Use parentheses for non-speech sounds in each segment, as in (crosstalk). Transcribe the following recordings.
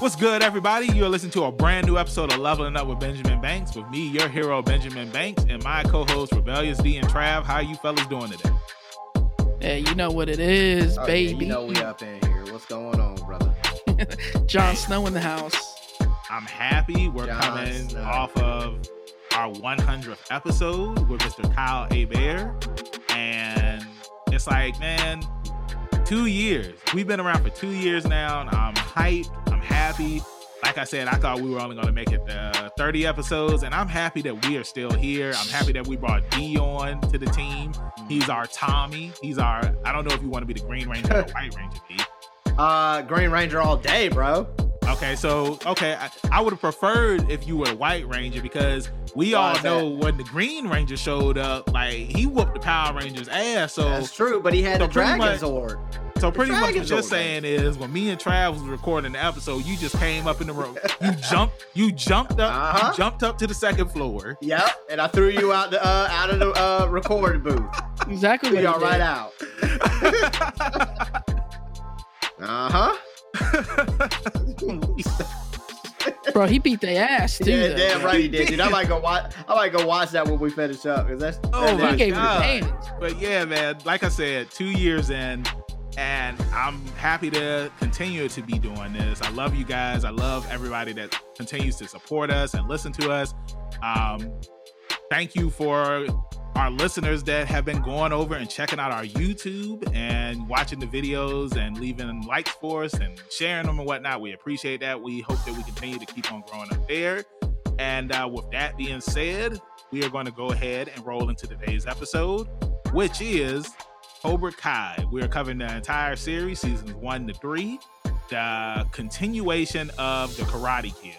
What's good, everybody? You're listening to a brand new episode of Leveling Up with Benjamin Banks with me, your hero, Benjamin Banks, and my co-host Rebellious D and Trav. How you fellas doing today? Hey, you know what it is, Oh, yeah, baby. you know we up in here. What's going on, brother? (laughs) Jon Snow in the house. I'm happy. We're John coming Snow. off of our 100th episode with Mr. Kyle A. Bear, and it's like, man, two years. We've been around for two years now, and I'm hyped. I'm happy. Like I said, I thought we were only going to make it to 30 episodes, and I'm happy that we are still here. I'm happy that we brought D on to the team. He's our Tommy. He's our. I don't know if you want to be the Green Ranger or the White Ranger, D. (laughs) Uh, Green Ranger all day, bro. Okay, so okay, I, I would have preferred if you were White Ranger because we Why all is know when the Green Ranger showed up, like he whooped the Power Rangers ass. So That's true, but he had so the pretty Dragon much- Zord. so pretty much what Dragon's you're old saying is when me and Trav was recording the episode, you just came up in the room, you (laughs) jumped, you jumped up, Uh-huh. you jumped up to the second floor. Yep, and I threw you out the uh, out of the uh, recording booth. Exactly Threw what y'all did. right out. (laughs) Uh huh. (laughs) Bro, he beat their ass too. Yeah, though. damn right he did, dude. I might go watch. I might go watch that when we finish up because that's. Oh that- my He gave God. it. But yeah, man, like I said, two years in, and I'm happy to continue to be doing this. I love you guys. I love everybody that continues to support us and listen to us. Um, thank you for our listeners that have been going over and checking out our YouTube and watching the videos and leaving likes for us and sharing them and whatnot. We appreciate that. We hope that we continue to keep on growing up there. And uh, with that being said, we are going to go ahead and roll into today's episode, which is Cobra Kai. We are covering the entire series, seasons one to three, the continuation of the Karate Kid.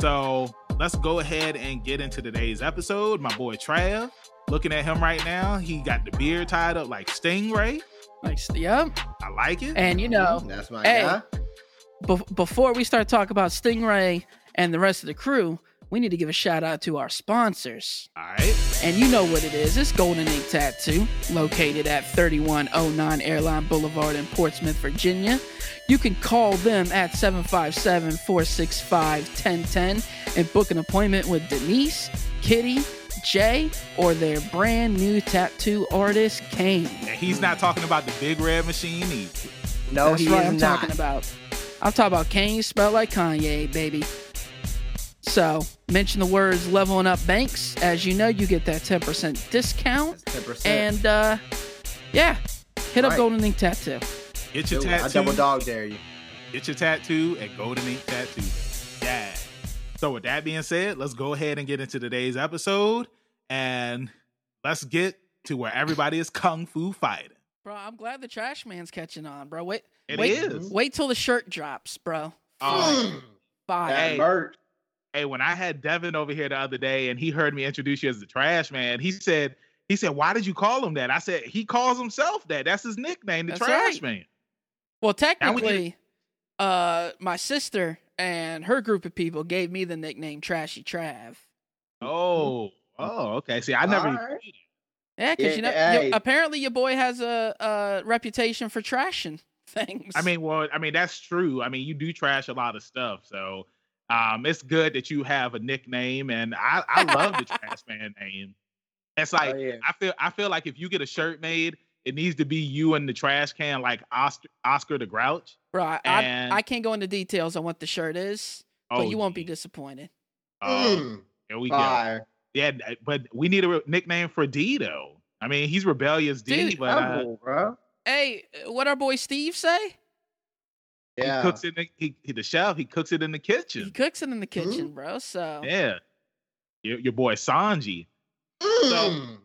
So let's go ahead and get into today's episode. My boy Trav, looking at him right now, he got the beard tied up like Stingray. Like, yep. I like it. And you know, mm-hmm. that's my Hey. guy. bef- before we start talking about Stingray and the rest of the crew, we need to give a shout out to our sponsors. All right. And you know what it is. It's Golden Ink Tattoo, located at 3109 Airline Boulevard in Portsmouth, Virginia. You can call them at 757 465 1010 and book an appointment with Denise, Kitty, Jay, or their brand new tattoo artist, Kane. And he's not talking about the big red machine either. No, That's he right, is I'm not. talking about. I'm talking about Kane spelled like Kanye, baby. So, mention the words leveling up banks. As you know, you get that 10% discount. That's 10%. And uh yeah, hit up Right. Golden Ink Tattoo. Get your Dude, I double dog dare you. Get your tattoo at Golden Ink Tattoo. Yeah. So with that being said, let's go ahead and get into today's episode and let's get to where everybody is kung fu fighting. Bro, I'm glad the trash man's catching on, bro. Wait It wait, is. wait till the shirt drops, bro. Oh, Fire. That Hey. Bert. hey, when I had Devin over here the other day and he heard me introduce you as the trash man, he said, he said, why did you call him that? I said, he calls himself that. That's his nickname, the That's trash right. man. Well, Now we need- technically, uh my sister and her group of people gave me the nickname Trashy Trav. Oh, oh, okay. See, I never. All right. Yeah, because Yeah, you know, hey. your- apparently your boy has a, a reputation for trashing (laughs) things. I mean, well, I mean that's true. I mean, you do trash a lot of stuff, so um, it's good that you have a nickname, and I, I love the (laughs) trash man name. It's like Oh, yeah. I feel I feel like if you get a shirt made, it needs to be you in the trash can, like Oscar Oscar the Grouch. Bro, I, and- I, I can't go into details on what the shirt is, Oh, but you won't be disappointed. Oh, Mm, here we go. Yeah, but we need a re- nickname for D though. I mean, he's rebellious D, Dude, but uh, Humble, bro. Hey, what our boy Steve say? Yeah. he cooks it. In the, he, he the chef. He cooks it in the kitchen. He cooks it in the kitchen, bro. So Yeah, your, your boy Sanji. Mm.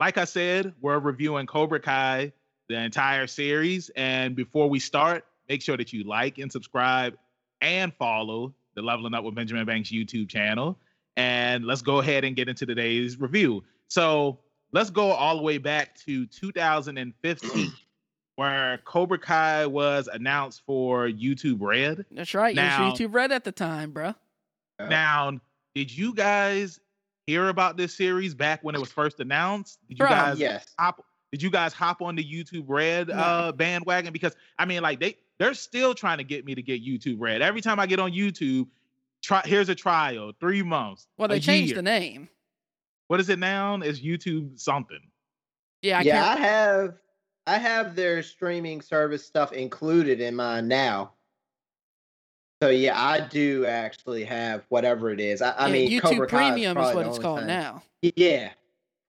like I said, we're reviewing Cobra Kai, the entire series. And before we start, make sure that you like and subscribe and follow the Leveling Up with Benjamin Banks YouTube channel. And let's go ahead and get into today's review. So let's go all the way back to 2015, (clears throat) where Cobra Kai was announced for YouTube Red. that's right. Now- you was YouTube Red at the time, bro. Now, did you guys hear about this series back when it was first announced? Did you Bro, guys Yes. hop Did you guys hop on the YouTube Red uh, bandwagon? Because I mean, like they they're still trying to get me to get YouTube Red. Every time I get on YouTube, try here's a trial, three months. Well, a they changed year. the name. What is it now? It's YouTube something. Yeah, I yeah. I have I have their streaming service stuff included in mine now. So yeah, I do actually have whatever it is. I, I yeah, mean, YouTube Cobra Premium is probably what it's called thing. now. Yeah,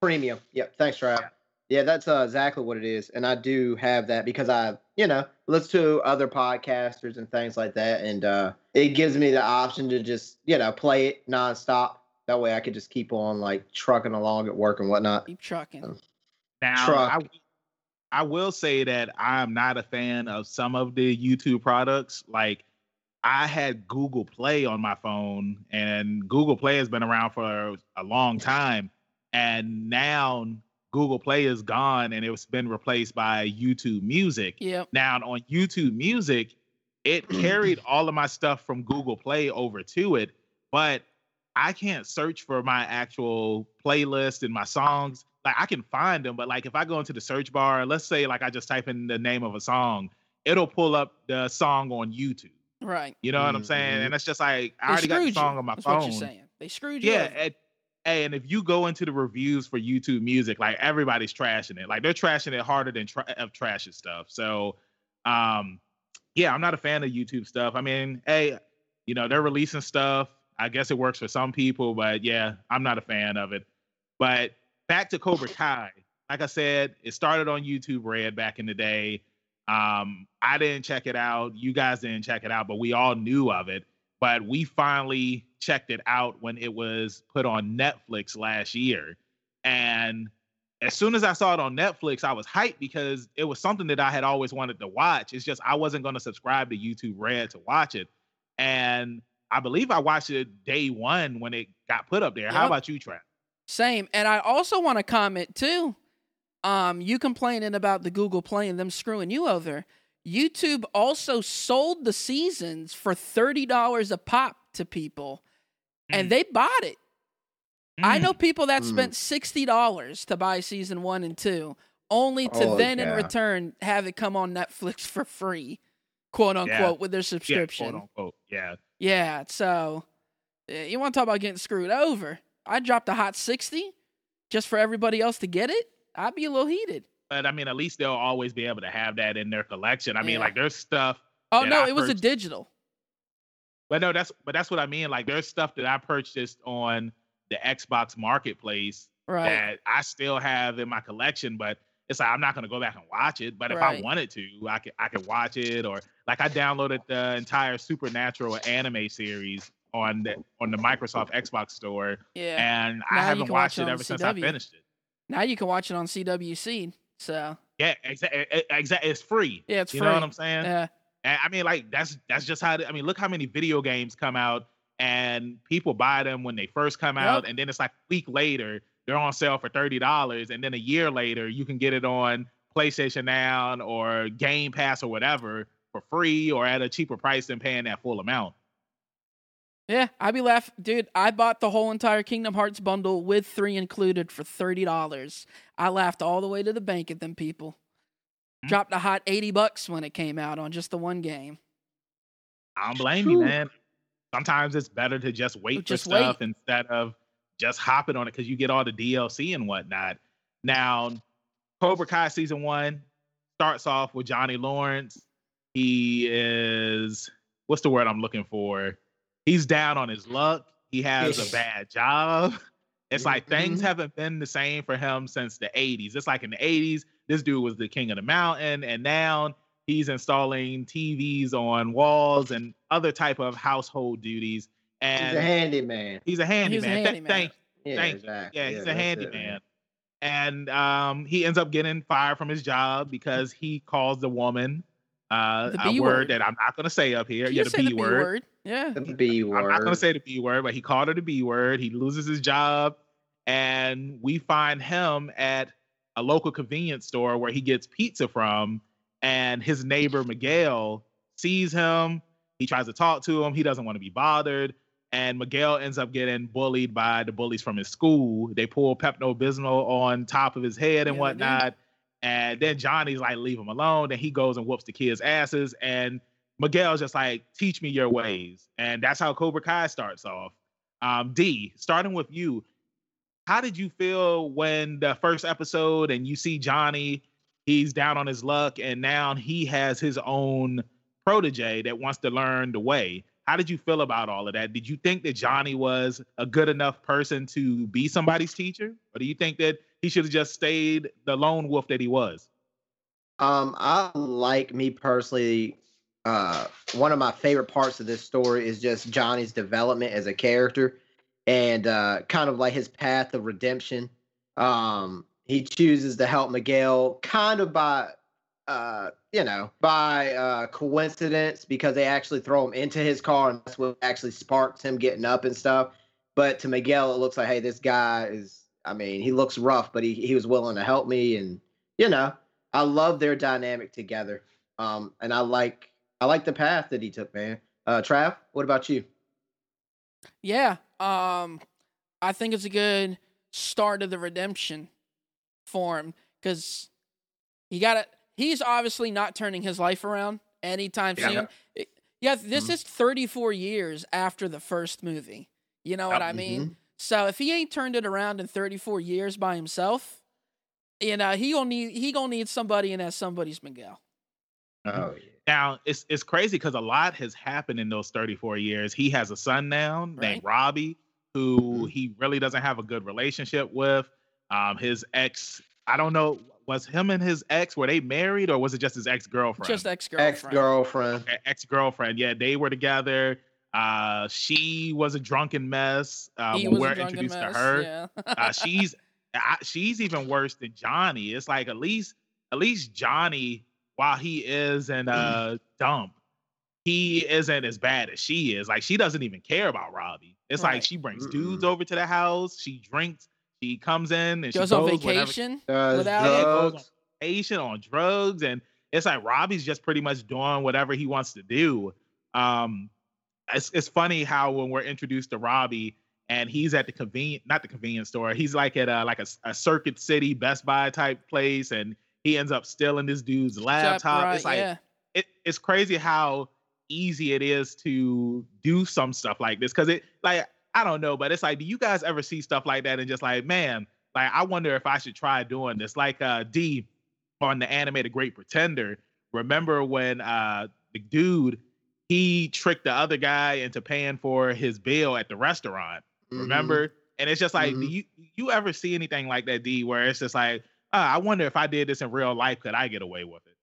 premium. Yep. Thanks, Trav. Yeah, that's uh, exactly what it is, and I do have that because I, you know, listen to other podcasters and things like that, and uh, it gives me the option to just, you know, play it nonstop. That way, I could just keep on like trucking along at work and whatnot. Keep trucking. Now, Truck. I, I will say that I'm not a fan of some of the YouTube products. Like, I had Google Play on my phone, and Google Play has been around for a long time. And now Google Play is gone, and it's been replaced by YouTube Music. Yep. Now, on YouTube Music, it (clears throat) carried all of my stuff from Google Play over to it, but I can't search for my actual playlist and my songs. Like I can find them, but like if I go into the search bar, let's say like I just type in the name of a song, it'll pull up the song on YouTube. Right. You know what I'm saying? Mhm. And it's just like I They already got the screwed song you. on my That's phone. what you're saying. They screwed you. Yeah, over. And, hey, and if you go into the reviews for YouTube Music, like everybody's trashing it. Like they're trashing it harder than tra- of trashes stuff. So, um, yeah, I'm not a fan of YouTube stuff. I mean, hey, you know they're releasing stuff. I guess it works for some people, but yeah, I'm not a fan of it. But back to Cobra (laughs) Kai. Like I said, it started on YouTube Red back in the day. Um, I didn't check it out. You guys didn't check it out, but we all knew of it. But we finally checked it out when it was put on Netflix last year. And as soon as I saw it on Netflix, I was hyped because it was something that I had always wanted to watch. It's just I wasn't going to subscribe to YouTube Red to watch it. And I believe I watched it day one when it got put up there. How about you, Trav? Same. And I also want to comment too. Um, you complaining about the Google Play and them screwing you over. YouTube also sold the seasons for thirty dollars a pop to people, and Mm. they bought it. I Mm. know people that Mm. spent sixty dollars to buy season one and two, only to Oh, then in return have it come on Netflix (laughs) for free, quote unquote, with their Yeah, subscription. quote unquote. Yeah. Yeah, so uh, you want to talk about getting screwed over? I dropped a hot 60 just for everybody else to get it. I'd be a little heated. But I mean, at least they'll always be able to have that in their collection. I mean, like there's stuff Oh no, I it was a digital. But no, that's but that's what I mean. Like there's stuff that I purchased on the Xbox marketplace Right. that I still have in my collection, but it's like I'm not gonna go back and watch it. But if I wanted to, I could I could watch it or like I downloaded the entire Supernatural anime series on the on the Microsoft Xbox store Yeah. and Now I haven't can watch watched it ever since I finished it. Now you can watch it on CW Seed. So Yeah, exactly. Exactly. It's free. yeah, it's you free. know what I'm saying? Yeah. And I mean, like that's that's just how. I mean, look how many video games come out, and people buy them when they first come out, Yep. and then it's like a week later they're on sale for thirty dollars, and then a year later you can get it on PlayStation Now or Game Pass or whatever for free or at a cheaper price than paying that full amount. Yeah, I'd be laughing, dude. I bought the whole entire Kingdom Hearts bundle with three included for thirty dollars. I laughed all the way to the bank at them people. Hmm. Dropped a hot eighty bucks when it came out on just the one game. I don't blame you, man. Sometimes it's better to just wait Just for wait. stuff instead of just hopping on it because you get all the DLC and whatnot. Now, Cobra Kai season one starts off with Johnny Lawrence. He is what's the word I'm looking for? He's down on his luck. He has a bad job. (laughs) It's like things Mhm. haven't been the same for him since the 80s. It's like in the 80s, this dude was the king of the mountain, and now he's installing TVs on walls and other type of household duties. He's And a handyman. he's a handyman. Th- handyman. Thank, Yeah, thank you. exactly. yeah, he's a that's it, handyman. And um, he ends up getting fired from his job because he calls the woman uh, The a B word, word. that I'm not going to say up here. You Yeah, can the say B, word. Yeah. The B word. I'm not going to say the B word, but he called her the B word. He loses his job, and we find him at a local convenience store where he gets pizza from. And his neighbor Miguel sees him. He tries to talk to him. He doesn't want to be bothered. And Miguel ends up getting bullied by the bullies from his school. They pull Pepto Bismol on top of his head and Yeah, whatnot. And then Johnny's like, leave him alone. Then he goes and whoops the kids' asses. And Miguel's just like, teach me your ways. And that's how Cobra Kai starts off. Um, D, starting with you, how did you feel when the first episode and you see Johnny, he's down on his luck, and now he has his own protege that wants to learn the way? How did you feel about all of that? Did you think that Johnny was a good enough person to be somebody's teacher? Or do you think that he should have just stayed the lone wolf that he was? Um, I like me personally. Uh, one of my favorite parts of this story is just Johnny's development as a character and uh, kind of like his path of redemption. Um, he chooses to help Miguel kind of by uh, you know, by uh, coincidence because they actually throw him into his car and that's what actually sparks him getting up and stuff. But to Miguel, it looks like, hey, this guy is, I mean, he looks rough, but he, he was willing to help me. And, you know, I love their dynamic together. Um, and I like, I like the path that he took, man. Uh, Trav, what about you? Yeah. Um, I think it's a good start of the redemption form because you got to, he's obviously not turning his life around anytime yeah. soon. Yeah, this mm-hmm. is 34 years after the first movie. You know what I mean? Mm-hmm. So if he ain't turned it around in 34 years by himself, you know, he gonna need he gonna need somebody, and that somebody's Miguel. Oh yeah. Now it's it's crazy because a lot has happened in those 34 years. He has a son now right. named Robbie, who mm-hmm. he really doesn't have a good relationship with. Um, his ex, I don't know was him and his ex were they married or was it just his ex girlfriend? Just ex girlfriend. Ex girlfriend. Ex girlfriend. Yeah, they were together. Uh, she was a drunken mess. Uh, when we're introduced mess, to her, yeah. uh, she's she's even worse than Johnny. It's like at least at least Johnny, while he is in a dump, he isn't as bad as she is. Like she doesn't even care about Robbie. It's right. like she brings Mm-mm. dudes over to the house. She drinks she comes in and goes, she goes on vacation without it. Goes on vacation on drugs, and it's like Robbie's just pretty much doing whatever he wants to do. Um, it's it's funny how when we're introduced to Robbie and he's at the convenient not the convenience store, he's like at a like a, a Circuit City Best Buy type place, and he ends up stealing this dude's laptop. Right, it's like yeah. it, it's crazy how easy it is to do some stuff like this because it like I don't know, but it's like, do you guys ever see stuff like that and just like, man, like I wonder if I should try doing this? Like uh D on the animated Great Pretender. Remember when uh the dude he tricked the other guy into paying for his bill at the restaurant. Mm-hmm. Remember? And it's just like, mm-hmm. do you you ever see anything like that, D, where it's just like, uh, I wonder if I did this in real life, could I get away with it?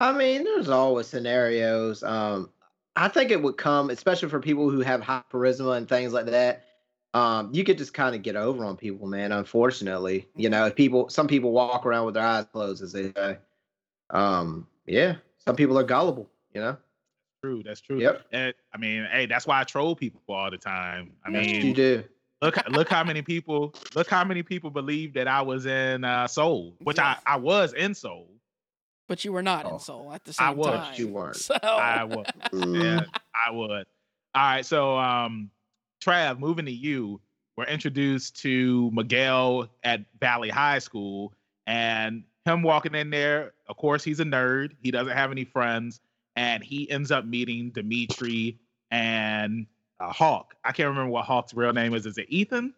I mean, there's always scenarios. Um, I think it would come, especially for people who have high charisma and things like that. Um, you could just kind of get over on people, man. Unfortunately, you know, people, some people walk around with their eyes closed, as they say. Um, yeah, some people are gullible, you know. True, that's true. Yep. And, I mean, hey, that's why I troll people all the time. I mean, you do. Look, look how many people, look how many people believe that I was in uh, Seoul, which I I was in Seoul. But you were not oh. in Seoul at the same time. I was. time. You weren't. So. I was. yeah, I would. All right. So, um, Trav, moving to you, we're introduced to Miguel at Valley High School, and him walking in there. Of course, he's a nerd. He doesn't have any friends, and he ends up meeting Demetri and uh, Hawk. I can't remember what Hawk's real name is. Is it Ethan?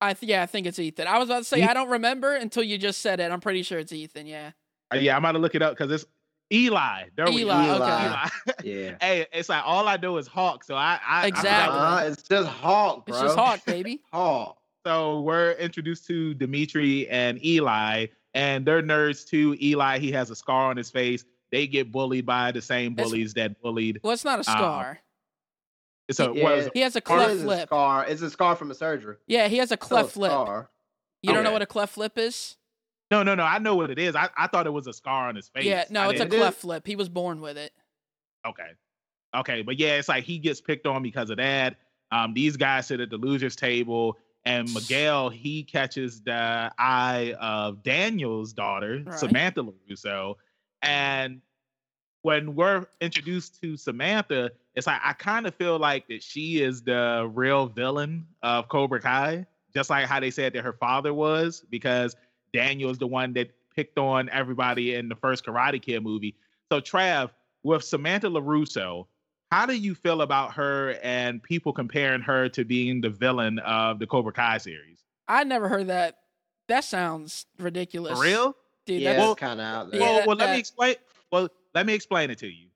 I th- yeah, I think it's Ethan. I was about to say Ethan? I don't remember until you just said it. I'm pretty sure it's Ethan. Yeah. Uh, yeah, I'm about to look it up because it's Eli. There Eli, Eli. Okay. Eli. (laughs) yeah. hey, it's like all I do is Hawk. So I, I exactly. I uh, it's just Hawk, bro. It's just Hawk, baby. (laughs) Hawk. So we're introduced to Demetri and Eli, and they're nerds too. Eli, he has a scar on his face. They get bullied by the same bullies it's, that bullied. Well, it's not a scar. Um, it's a, yeah, he has a cleft lip. A scar. It's a scar from a surgery. Yeah, he has a cleft lip. Scar. You okay. don't know what a cleft lip is? No, no, no. I know what it is. I, I thought it was a scar on his face. Yeah, no, I it's a cleft lip. He was born with it. Okay. Okay. But yeah, it's like he gets picked on because of that. Um, these guys sit at the losers table, and Miguel he catches the eye of Daniel's daughter, right. Samantha LaRusso. And when we're introduced to Samantha, it's like I kind of feel like that she is the real villain of Cobra Kai, just like how they said that her father was, because Daniel is the one that picked on everybody in the first Karate Kid movie. So Trav, with Samantha LaRusso, how do you feel about her and people comparing her to being the villain of the Cobra Kai series? I never heard that. That sounds ridiculous. For real? Dude, yeah, that's well- kind of out there. Well, that- well, let that- me explain. Well, let me explain it to you.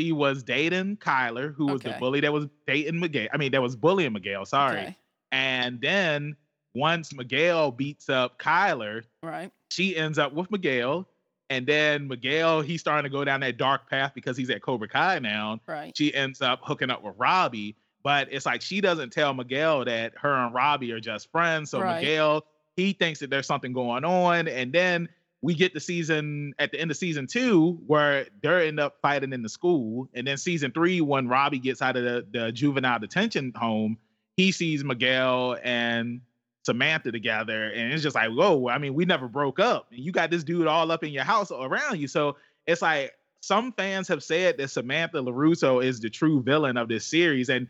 She was dating Kyler, who was the bully that was dating Miguel. I mean, that was bullying Miguel. Sorry. Okay, And then once Miguel beats up Kyler, Right. she ends up with Miguel. And then Miguel, he's starting to go down that dark path because he's at Cobra Kai now. Right. She ends up hooking up with Robbie. But it's like she doesn't tell Miguel that her and Robbie are just friends. So Right. Miguel, he thinks that there's something going on. And then we get the season at the end of season two where they're end up fighting in the school. And then season three, when Robbie gets out of the, the juvenile detention home, he sees Miguel and Samantha together, and it's just like, whoa, I mean, we never broke up. And you got this dude all up in your house around you. So it's like some fans have said that Samantha LaRusso is the true villain of this series. And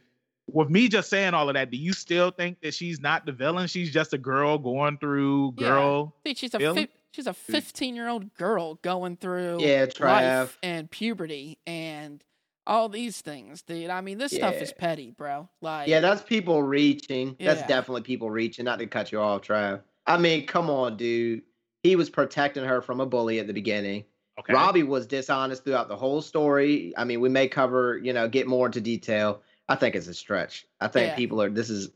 with me just saying all of that, do you still think that she's not the villain? She's just a girl going through girl. Yeah. girl. Dude, she's a? Fif- she's a 15 year old girl going through Yeah, Trav. life and puberty and all these things, dude. I mean, this stuff is petty, bro. Like, Yeah, that's people reaching. That's definitely people reaching. Not to cut you off, Trav. I mean, come on, dude. He was protecting her from a bully at the beginning. Okay. Robbie was dishonest throughout the whole story. I mean, we may cover, you know, get more into detail. I think it's a stretch. I think Yeah. people are. This is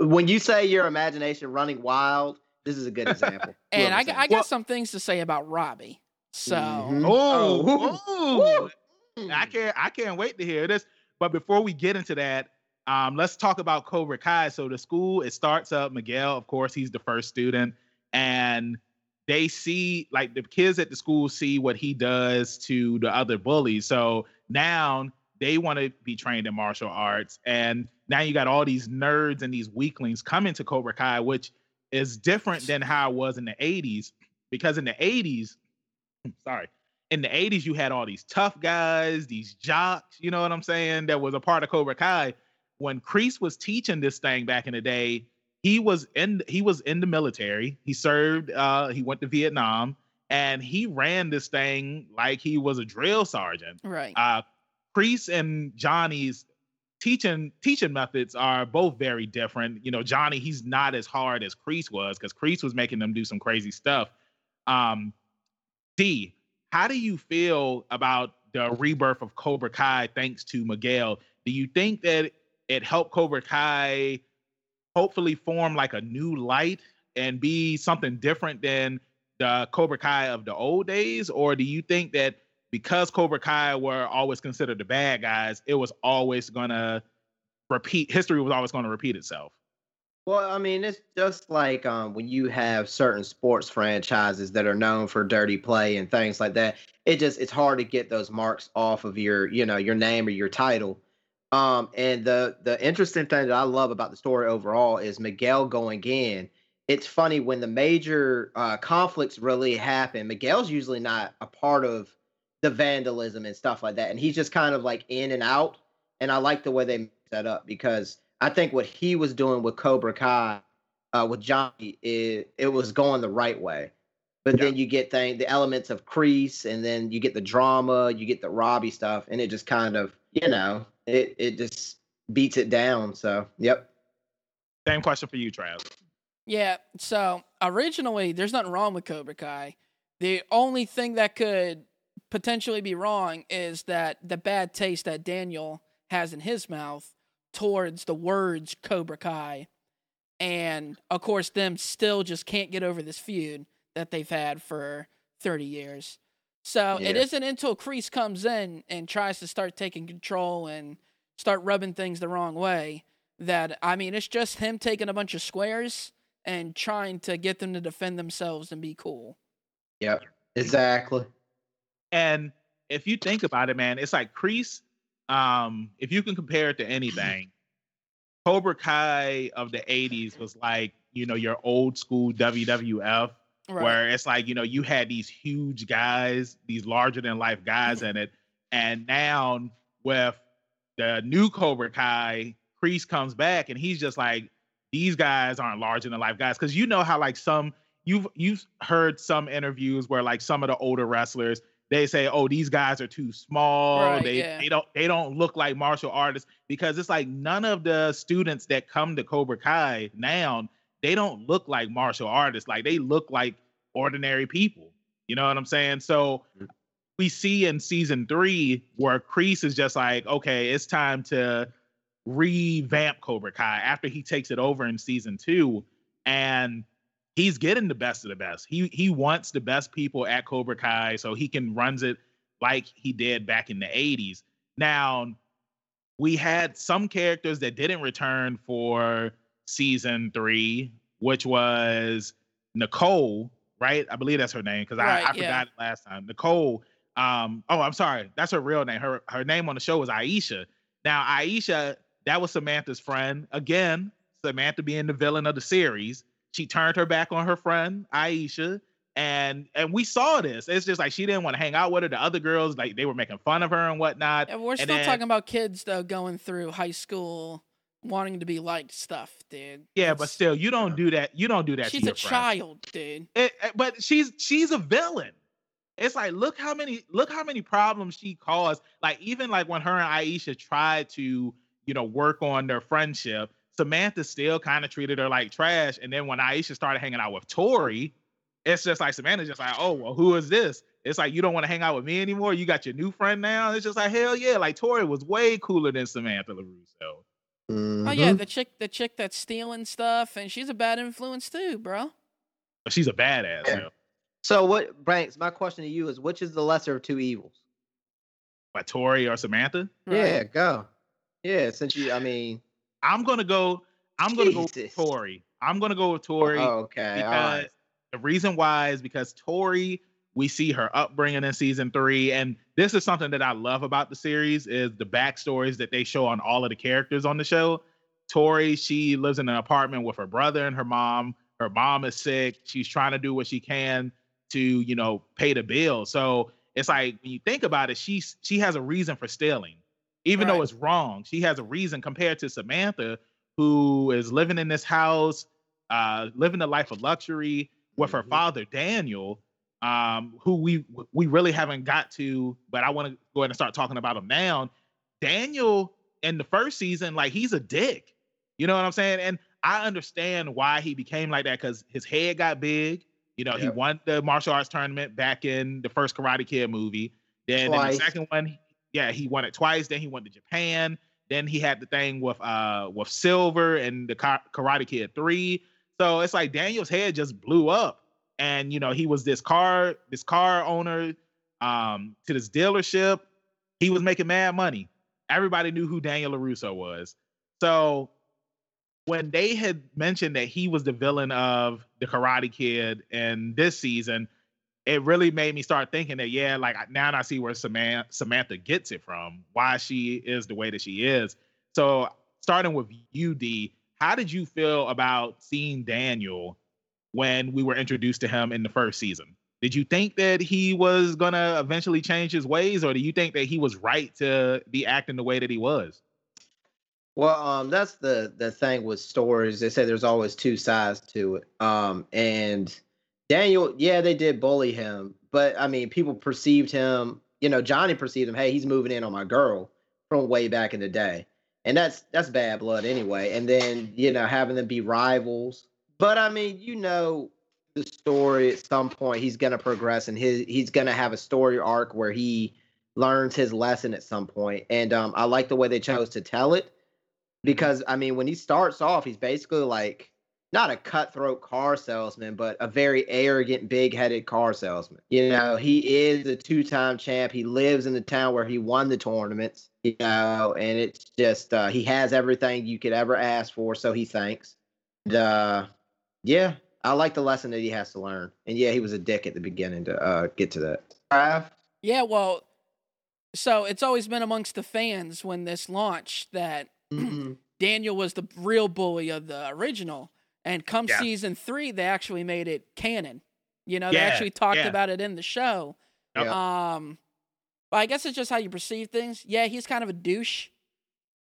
when you say your imagination running wild. This is a good example. (laughs) and I, got- I got Well- some things to say about Robbie. So, Mhm. Oh, Oh, ooh. I can't I can't wait to hear this. But before we get into that, um, let's talk about Cobra Kai. So the school it starts up. Miguel, of course, he's the first student, and they see like the kids at the school see what he does to the other bullies. So now they want to be trained in martial arts, and now you got all these nerds and these weaklings coming to Cobra Kai, which is different than how it was in the '80s. Because in the '80s, (clears throat) sorry, in the 80s, you had all these tough guys, these jocks, you know what I'm saying, that was a part of Cobra Kai. When Kreese was teaching this thing back in the day, he was in he was in the military. He served, uh, he went to Vietnam, and he ran this thing like he was a drill sergeant. right. Uh Kreese and Johnny's teaching teaching methods are both very different. You know, Johnny, he's not as hard as Kreese was because Kreese was making them do some crazy stuff. Um, D, how do you feel about the rebirth of Cobra Kai thanks to Miguel? Do you think that it helped Cobra Kai hopefully form like a new light and be something different than the Cobra Kai of the old days? Or do you think that because Cobra Kai were always considered the bad guys, it was always gonna repeat history was always gonna repeat itself? Well, I mean, it's just like um, when you have certain sports franchises that are known for dirty play and things like that. It just it's hard to get those marks off of your, you know, your name or your title. Um, and the the interesting thing that I love about the story overall is Miguel going in. It's funny when the major uh, conflicts really happen. Miguel's usually not a part of the vandalism and stuff like that, and he's just kind of like in and out. And I like the way they set up because I think what he was doing with Cobra Kai, uh, with Johnny, it, it was going the right way. But then you get thing, the elements of Kreese, and then you get the drama, you get the Robbie stuff, and it just kind of, you know, it it just beats it down. So, yep. Same question for you, Trav. Yeah, so originally there's nothing wrong with Cobra Kai. The only thing that could potentially be wrong is that the bad taste that Daniel has in his mouth towards the words Cobra Kai. And of course, them still just can't get over this feud that they've had for 30 years. So it Yeah. isn't until Kreese comes in and tries to start taking control and start rubbing things the wrong way that, I mean, it's just him taking a bunch of squares and trying to get them to defend themselves and be cool. Yep. Exactly. And if you think about it, man, it's like Kreese. Um, if you can compare it to anything, (laughs) Cobra Kai of the '80s was like you know your old school WWF, where it's like you know you had these huge guys, these larger than life guys (laughs) in it, and now with the new Cobra Kai, Kreese comes back and he's just like these guys aren't larger than life guys because you know how like some you've you've heard some interviews where like some of the older wrestlers they say, "Oh, these guys are too small. Right, they yeah. they don't they don't look like martial artists." Because it's like none of the students that come to Cobra Kai now they don't look like martial artists. Like they look like ordinary people. You know what I'm saying? So Mhm. we see in season three where Kreese is just like, okay, it's time to revamp Cobra Kai after he takes it over in season two, and he's getting the best of the best. He he wants the best people at Cobra Kai so he can runs it like he did back in the 80s. Now, we had some characters that didn't return for season three, which was Nicole, right? I believe that's her name because Right, I, I yeah. forgot it last time. Nicole. Um, oh, I'm sorry, that's her real name. Her her name on the show was Aisha. Now, Aisha, that was Samantha's friend. Again, Samantha being the villain of the series. She turned her back on her friend, Aisha. And and we saw this. It's just like she didn't want to hang out with her. The other girls, like they were making fun of her and whatnot. And we're And still then- talking about kids though going through high school, wanting to be liked stuff, dude. Yeah, but still, you don't do that. You don't do that. she's to a friend. child, dude. It- it- but she's she's a villain. It's like look how many look how many problems she caused. Like even like when her and Aisha tried to you know work on their friendship, Samantha still kind of treated her like trash. And then when Aisha started hanging out with Tori, it's just like Samantha's just like, oh well, who is this? It's like you don't want to hang out with me anymore. You got your new friend now. It's just like hell yeah. Like Tori was way cooler than Samantha LaRusso. Mm-hmm. Oh yeah, the chick, the chick that's stealing stuff, and she's a bad influence too, bro. She's a badass. Yeah. So what, Banks? My question to you is, which is the lesser of two evils? By Tori or Samantha. Yeah, go. Yeah, since you, I mean, I'm gonna go. I'm gonna go with Jesus. Tori. I'm gonna go with Tori oh, okay, because right. the reason why is because Tori. We see her upbringing in season three, and this is something that I love about the series is the backstories that they show on all of the characters on the show. Tori, she lives in an apartment with her brother and her mom. Her mom is sick. She's trying to do what she can to, you know, pay the bill. So it's like when you think about it, she's she has a reason for stealing, even though it's wrong. She has a reason compared to Samantha, who is living in this house, uh, living a life of luxury with her Mhm. father Daniel, um, who we we really haven't got to, but I want to go ahead and start talking about him now. Daniel in the first season, like he's a dick. You know what I'm saying? And I understand why he became like that because his head got big. You know, he won the martial arts tournament back in the first Karate Kid movie. Then in the second one, yeah, he won it twice. Then he went to Japan. Then he had the thing with uh with Silver and the Karate Kid three. So it's like Daniel's head just blew up, and you know he was this car this car owner um to this dealership. He was making mad money. Everybody knew who Daniel LaRusso was. So when they had mentioned that he was the villain of the Karate Kid in this season, it really made me start thinking that yeah, like now I see where Samantha, Samantha gets it from, why she is the way that she is. So starting with you, D, how did you feel about seeing Daniel when we were introduced to him in the first season? Did you think that he was gonna eventually change his ways, or do you think that he was right to be acting the way that he was? Well, um, that's the the thing with stories. They say there's always two sides to it. Um, and Daniel, yeah, they did bully him, but I mean, people perceived him. You know, Johnny perceived him. Hey, he's moving in on my girl from way back in the day, and that's that's bad blood anyway. And then you know, having them be rivals. But I mean, you know, the story at some point he's gonna progress, and his he's gonna have a story arc where he learns his lesson at some point. And um, I like the way they chose to tell it because I mean, when he starts off, he's basically like not a cutthroat car salesman, but a very arrogant, big-headed car salesman. You know, he is a two-time champ. He lives in the town where he won the tournaments. You know, and it's just uh, he has everything you could ever ask for, so he thinks. And, uh, yeah, I like the lesson that he has to learn. And yeah, he was a dick at the beginning to uh, get to that. Trav? Yeah, well, so it's always been amongst the fans when this launched that Mhm. (clears throat) Daniel was the real bully of the original, and come Yeah. season three, they actually made it canon. You know, they actually talked yeah. about it in the show. Yep. Um, but I guess it's just how you perceive things. Yeah, he's kind of a douche.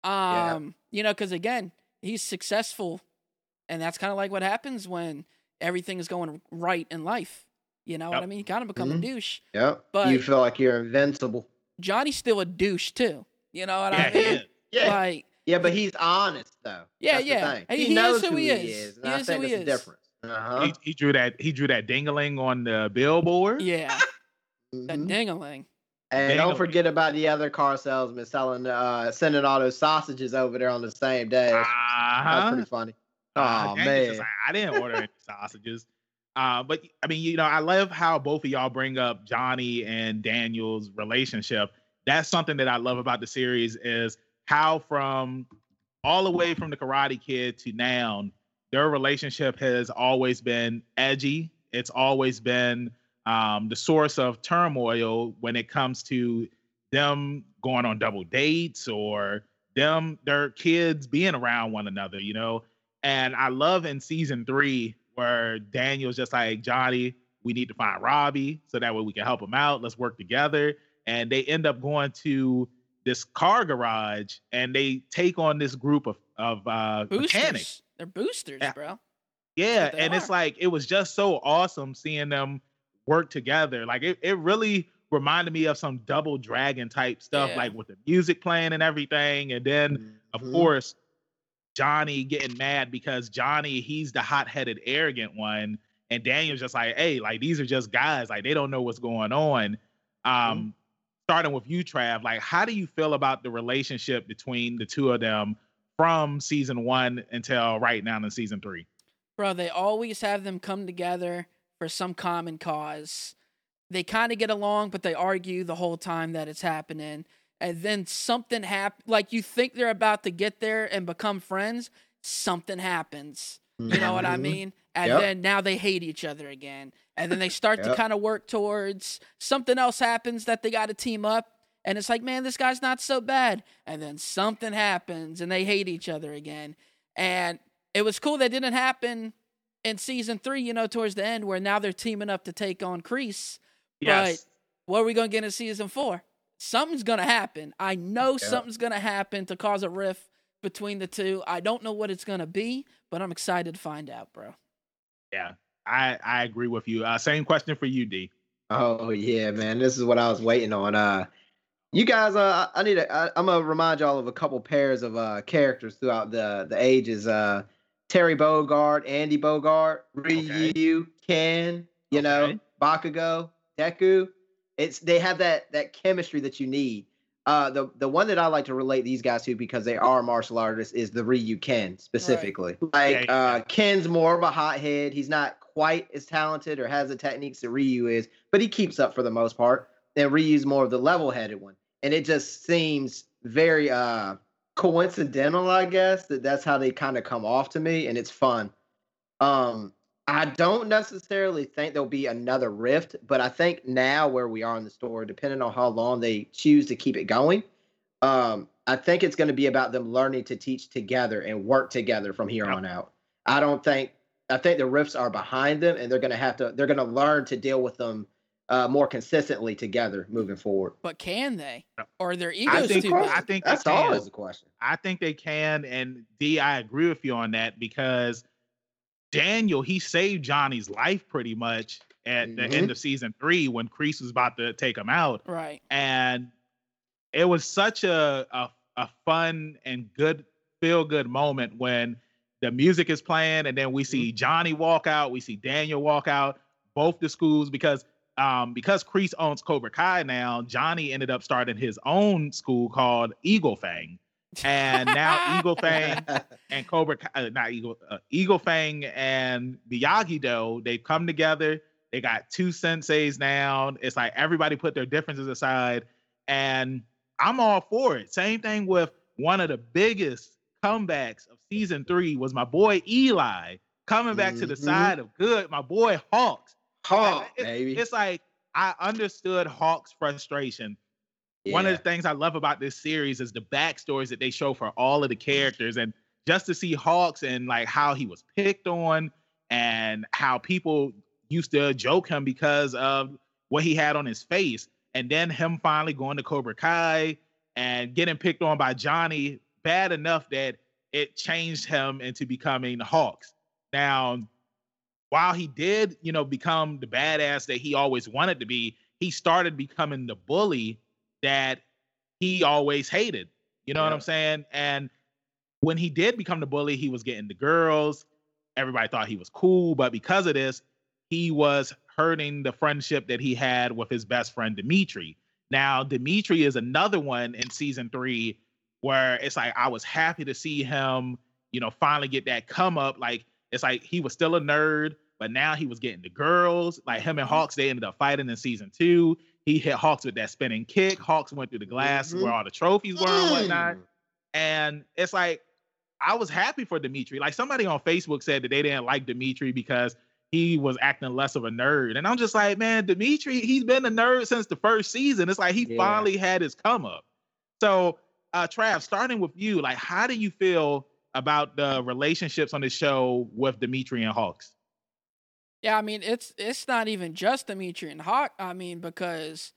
Um, you know, because again, he's successful, and that's kind of like what happens when everything is going right in life. You know what I mean? You kind of become Mhm. a douche. Yep. But- you feel like you're invincible. Johnny's still a douche too. You know what Yeah, I mean? is. Yeah. Like, yeah, but he's honest though. Yeah, That's the yeah. thing. He- He, he is knows who who he he is. is. And He I is who think he that's the is. difference. Uh-huh. He, he drew that. He drew that dingaling on the billboard. yeah, that Mhm. dingaling. And Dang don't forget about the other car salesman selling, uh, sending all those sausages over there on the same day. That's Uh-huh. pretty funny. Uh, Oh Daniel's just man. like, I didn't order any (laughs) sausages. Uh, but I mean, you know, I love how both of y'all bring up Johnny and Daniel's relationship. That's something that I love about the series is how from all the way from the Karate Kid to now, their relationship has always been edgy. It's always been um, the source of turmoil when it comes to them going on double dates or them their kids being around one another. You know, and I love in season three where Daniel's just like, Johnny, we need to find Robbie so that way we can help him out. Let's work together. And they end up going to this car garage and they take on this group of, of uh, Boosters. mechanics. They're boosters, Yeah. bro. Yeah. what they And it's like, it was just so awesome seeing them work together. Like, it, it really reminded me of some double dragon type stuff, Yeah. like with the music playing and everything. And then, of Mhm. course, Johnny getting mad because Johnny, he's the hot headed, arrogant one. And Daniel's just like, hey, like these are just guys, like they don't know what's going on. Um, starting with you, Trav, like how do you feel about the relationship between the two of them from season one until right now in season three? Bro, they always have them come together for some common cause. They kind of get along, but they argue the whole time that it's happening. And then something happens. Like you think they're about to get there and become friends, something happens. You know what I Mhm. mean? And Yep. then now they hate each other again. And then they start to kind of work towards something else happens that they got to team up. And it's like, man, this guy's not so bad. And then something happens and they hate each other again. And it was cool that didn't happen in season three, you know, towards the end where now they're teaming up to take on Kreese. Yes. What are we going to get in season four? Something's going to happen. I know something's going to happen to cause a rift between the two. I don't know what it's going to be, but I'm excited to find out, bro. Yeah. I, I agree with you. Uh, same question for you, D. Oh yeah, man. This is what I was waiting on. Uh you guys uh I need to I, I'm gonna remind y'all of a couple pairs of uh characters throughout the the ages. Uh Terry Bogard, Andy Bogard, Ryu, Ken, you know, Okay. Bakugo, Deku. It's they have that that chemistry that you need. Uh the the one that I like to relate these guys to because they are martial artists is the Ryu Ken specifically. Like Yeah, yeah. uh Ken's more of a hothead. He's not quite as talented or has the techniques that Ryu is, but he keeps up for the most part. And Ryu's more of the level-headed one. And it just seems very uh coincidental, I guess, that that's how they kind of come off to me and it's fun. Um I don't necessarily think there'll be another rift, but I think now where we are in the store, depending on how long they choose to keep it going, um, I think it's going to be about them learning to teach together and work together from here on out. I don't think I think the rifts are behind them, and they're going to have to they're going to learn to deal with them uh, more consistently together moving forward. But can they? Or are their I egos think too? I think That's always the question. I think they can. And D, I agree with you on that because Daniel, he saved Johnny's life pretty much at the Mhm. end of season three when Kreese was about to take him out. right. And it was such a, a, a fun and good, feel good moment when the music is playing and then we see Johnny walk out, we see Daniel walk out, both the schools because um because Kreese owns Cobra Kai now, Johnny ended up starting his own school called Eagle Fang. And now Eagle Fang (laughs) and Cobra uh, not Eagle, uh, Eagle Fang and Miyagi Do, they've come together. They got two senseis now. It's like everybody put their differences aside, and I'm all for it. Same thing with one of the biggest comebacks of season three was my boy Eli coming back to the Mhm. side of good. My boy Hawks. Hawk, It- baby. It's like I understood Hawk's frustration one of the things I love about this series is the backstories that they show for all of the characters, and just to see Hawks and like how he was picked on, and how people used to joke him because of what he had on his face, and then him finally going to Cobra Kai and getting picked on by Johnny bad enough that it changed him into becoming Hawks. Now, while he did, you know, become the badass that he always wanted to be, he started becoming the bully that he always hated. You know yeah. what I'm saying? And when he did become the bully, he was getting the girls. Everybody thought he was cool, but because of this, he was hurting the friendship that he had with his best friend Demetri. Now, Demetri is another one in season three where it's like I was happy to see him, you know, finally get that come up. Like it's like he was still a nerd, but now he was getting the girls. Like him and Hawks, they ended up fighting in season two. He hit Hawks with that spinning kick. Hawks went through the glass mm-hmm. where all the trophies were and whatnot. Mm. And it's like I was happy for Demetri. Like somebody on Facebook said that they didn't like Demetri because he was acting less of a nerd. And I'm just like, man, Demetri, he's been a nerd since the first season. It's like he yeah. finally had his come up. So, uh, Trav, starting with you, like, how do you feel about the relationships on the show with Demetri and Hawks? Yeah, I mean, it's it's not even just Demetri and Hawk. I mean, because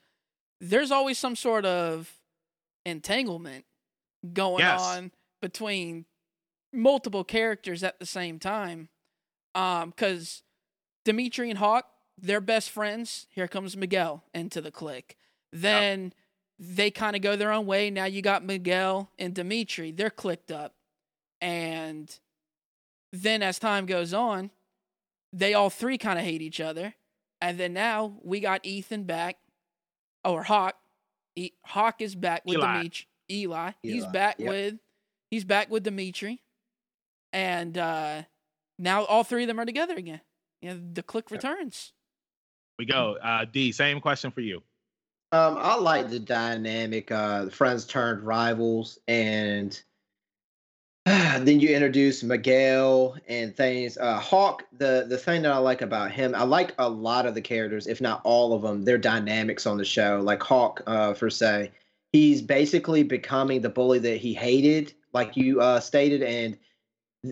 there's always some sort of entanglement going yes. on between multiple characters at the same time. Um, because Demetri and Hawk, they're best friends. Here comes Miguel into the clique. Then yep. they kind of go their own way. Now you got Miguel and Demetri. They're clicked up. And then as time goes on, they all three kind of hate each other. And then now we got Ethan back, or Hawk. E- Hawk is back with Eli. Demetri. Eli. Eli. He's back yep. with he's back with Demetri. And uh now all three of them are together again. You know, the click returns. We go. Uh D, same question for you. Um, I like the dynamic, uh the friends turned rivals and (sighs) then you introduce Miguel and things. Uh, Hawk, the the thing that I like about him, I like a lot of the characters, if not all of them. Their dynamics on the show, like Hawk, uh, for say, he's basically becoming the bully that he hated, like you uh, stated, and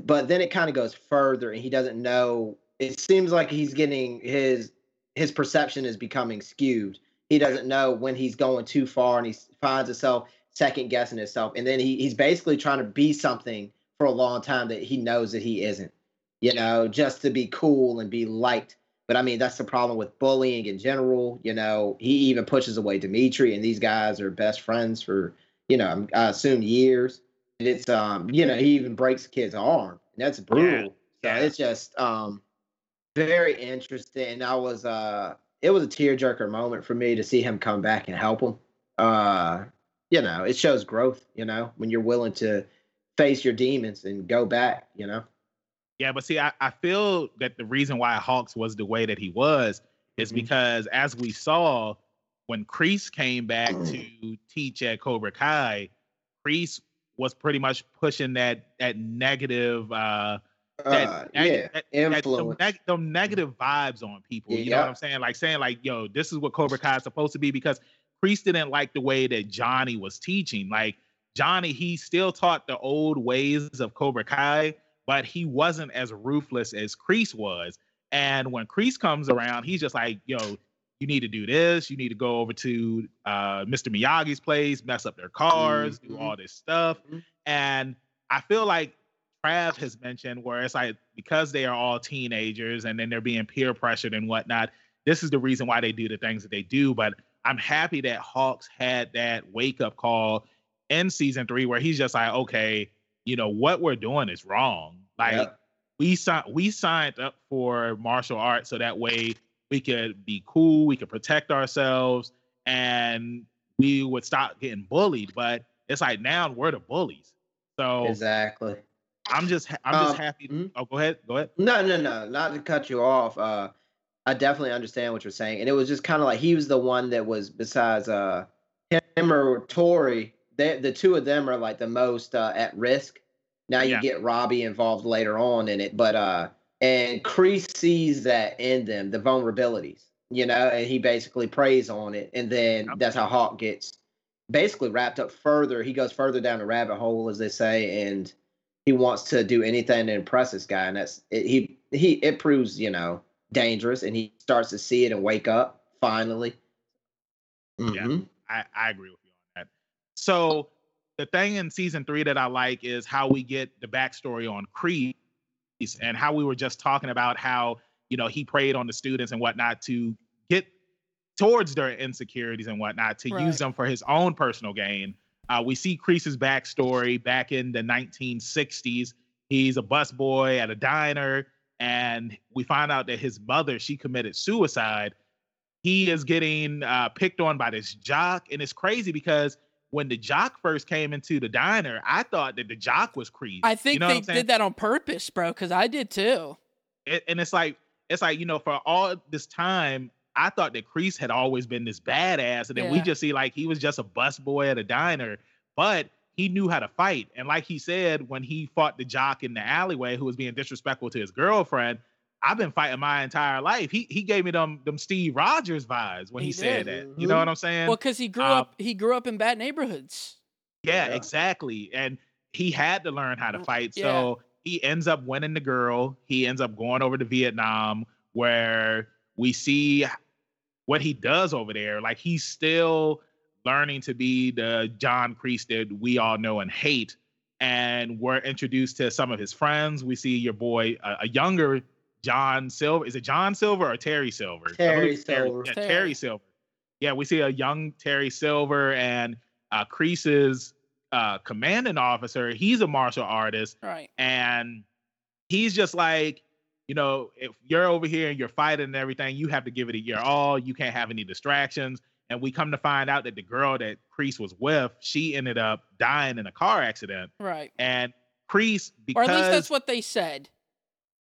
but then it kind of goes further, and he doesn't know. It seems like he's getting his his perception is becoming skewed. He doesn't know when he's going too far, and he finds himself second guessing himself. And then he, he's basically trying to be something for a long time that he knows that he isn't, you know, just to be cool and be liked. But I mean, that's the problem with bullying in general. You know, he even pushes away Demetri, and these guys are best friends for, you know, I assume years. And it's, um, you know, he even breaks the kid's arm, and that's brutal. Yeah. So it's just, um, very interesting. And I was, uh, it was a tearjerker moment for me to see him come back and help him. Uh, you know, it shows growth, you know, when you're willing to face your demons and go back, you know. Yeah, but see, I, I feel that the reason why Hawks was the way that he was is mm-hmm. because as we saw when Kreese came back to teach at Cobra Kai, Kreese was pretty much pushing that that negative uh that, uh, yeah, that, influence. That, neg- negative vibes on people. Yeah, you know what I'm saying? Like saying like, yo, this is what Cobra Kai is supposed to be because Kreese didn't like the way that Johnny was teaching. Like Johnny, he still taught the old ways of Cobra Kai, but he wasn't as ruthless as Kreese was. And when Kreese comes around, he's just like, yo, you need to do this. You need to go over to uh, Mr. Miyagi's place, mess up their cars, mm-hmm. do all this stuff. Mm-hmm. And I feel like Trav has mentioned where it's like because they are all teenagers and then they're being peer pressured and whatnot. This is the reason why they do the things that they do. But I'm happy that Hawks had that wake up call in season three where he's just like, okay, you know what we're doing is wrong. Like we signed we signed up for martial arts so that way we could be cool, we could protect ourselves, and we would stop getting bullied. But it's like now we're the bullies. So exactly. I'm just I'm um, just happy. Mm-hmm. Oh, go ahead. Go ahead. No, no, no. Not to cut you off. Uh, I definitely understand what you're saying, and it was just kind of like he was the one that was besides uh him or Tori they, the two of them are like the most uh, at risk. Now you yeah. get Robbie involved later on in it, but uh, and Kreese sees that in them, the vulnerabilities, you know, and he basically preys on it, and then yep. that's how Hawk gets basically wrapped up further. He goes further down the rabbit hole, as they say, and he wants to do anything to impress this guy, and that's it, he he it proves you know dangerous, and he starts to see it and wake up finally. Mm-hmm. Yeah, I, I agree with you on that. so the thing in season three that I like is how we get the backstory on Kreese and how we were just talking about how you know he preyed on the students and whatnot to get towards their insecurities and whatnot to Right. use them for his own personal gain. Uh, we see Kreese's backstory back in the 1960s. He's a busboy at a diner, and we find out that his mother she committed suicide. He is getting uh, picked on by this jock, and it's crazy because when the jock first came into the diner, I thought that the jock was Kreese. I think you know they did that on purpose, bro, because I did too. it, and it's like it's like you know for all this time i thought that Kreese had always been this badass and then we just see like he was just a busboy at a diner but he knew how to fight and like he said when he fought the jock in the alleyway who was being disrespectful to his girlfriend i've been fighting my entire life he he gave me them them steve rogers vibes when he, He said did. that you know Mhm. what i'm saying Well, because he grew um, up, he grew up in bad neighborhoods. Yeah, Yeah. exactly. And he had to learn how to Mm, fight. yeah. So he ends up winning the girl. He ends up going over to Vietnam where we see what he does over there. Like he's still learning to be the John Kreese that we all know and hate. And we're introduced to some of his friends. We see your boy, a, a younger John Silver. Is it John Silver or Terry Silver? Terry believe it's Silver. Yeah, Terry. Terry Silver. Yeah, we see a young Terry Silver and uh, Kreese's uh, commanding officer. He's a martial artist, Right. and he's just like, you know, if you're over here and you're fighting and everything, you have to give it your all. You can't have any distractions. And we come to find out that the girl that Kreese was with, she ended up dying in a car accident. Right. And Kreese, Or because at least that's what they said.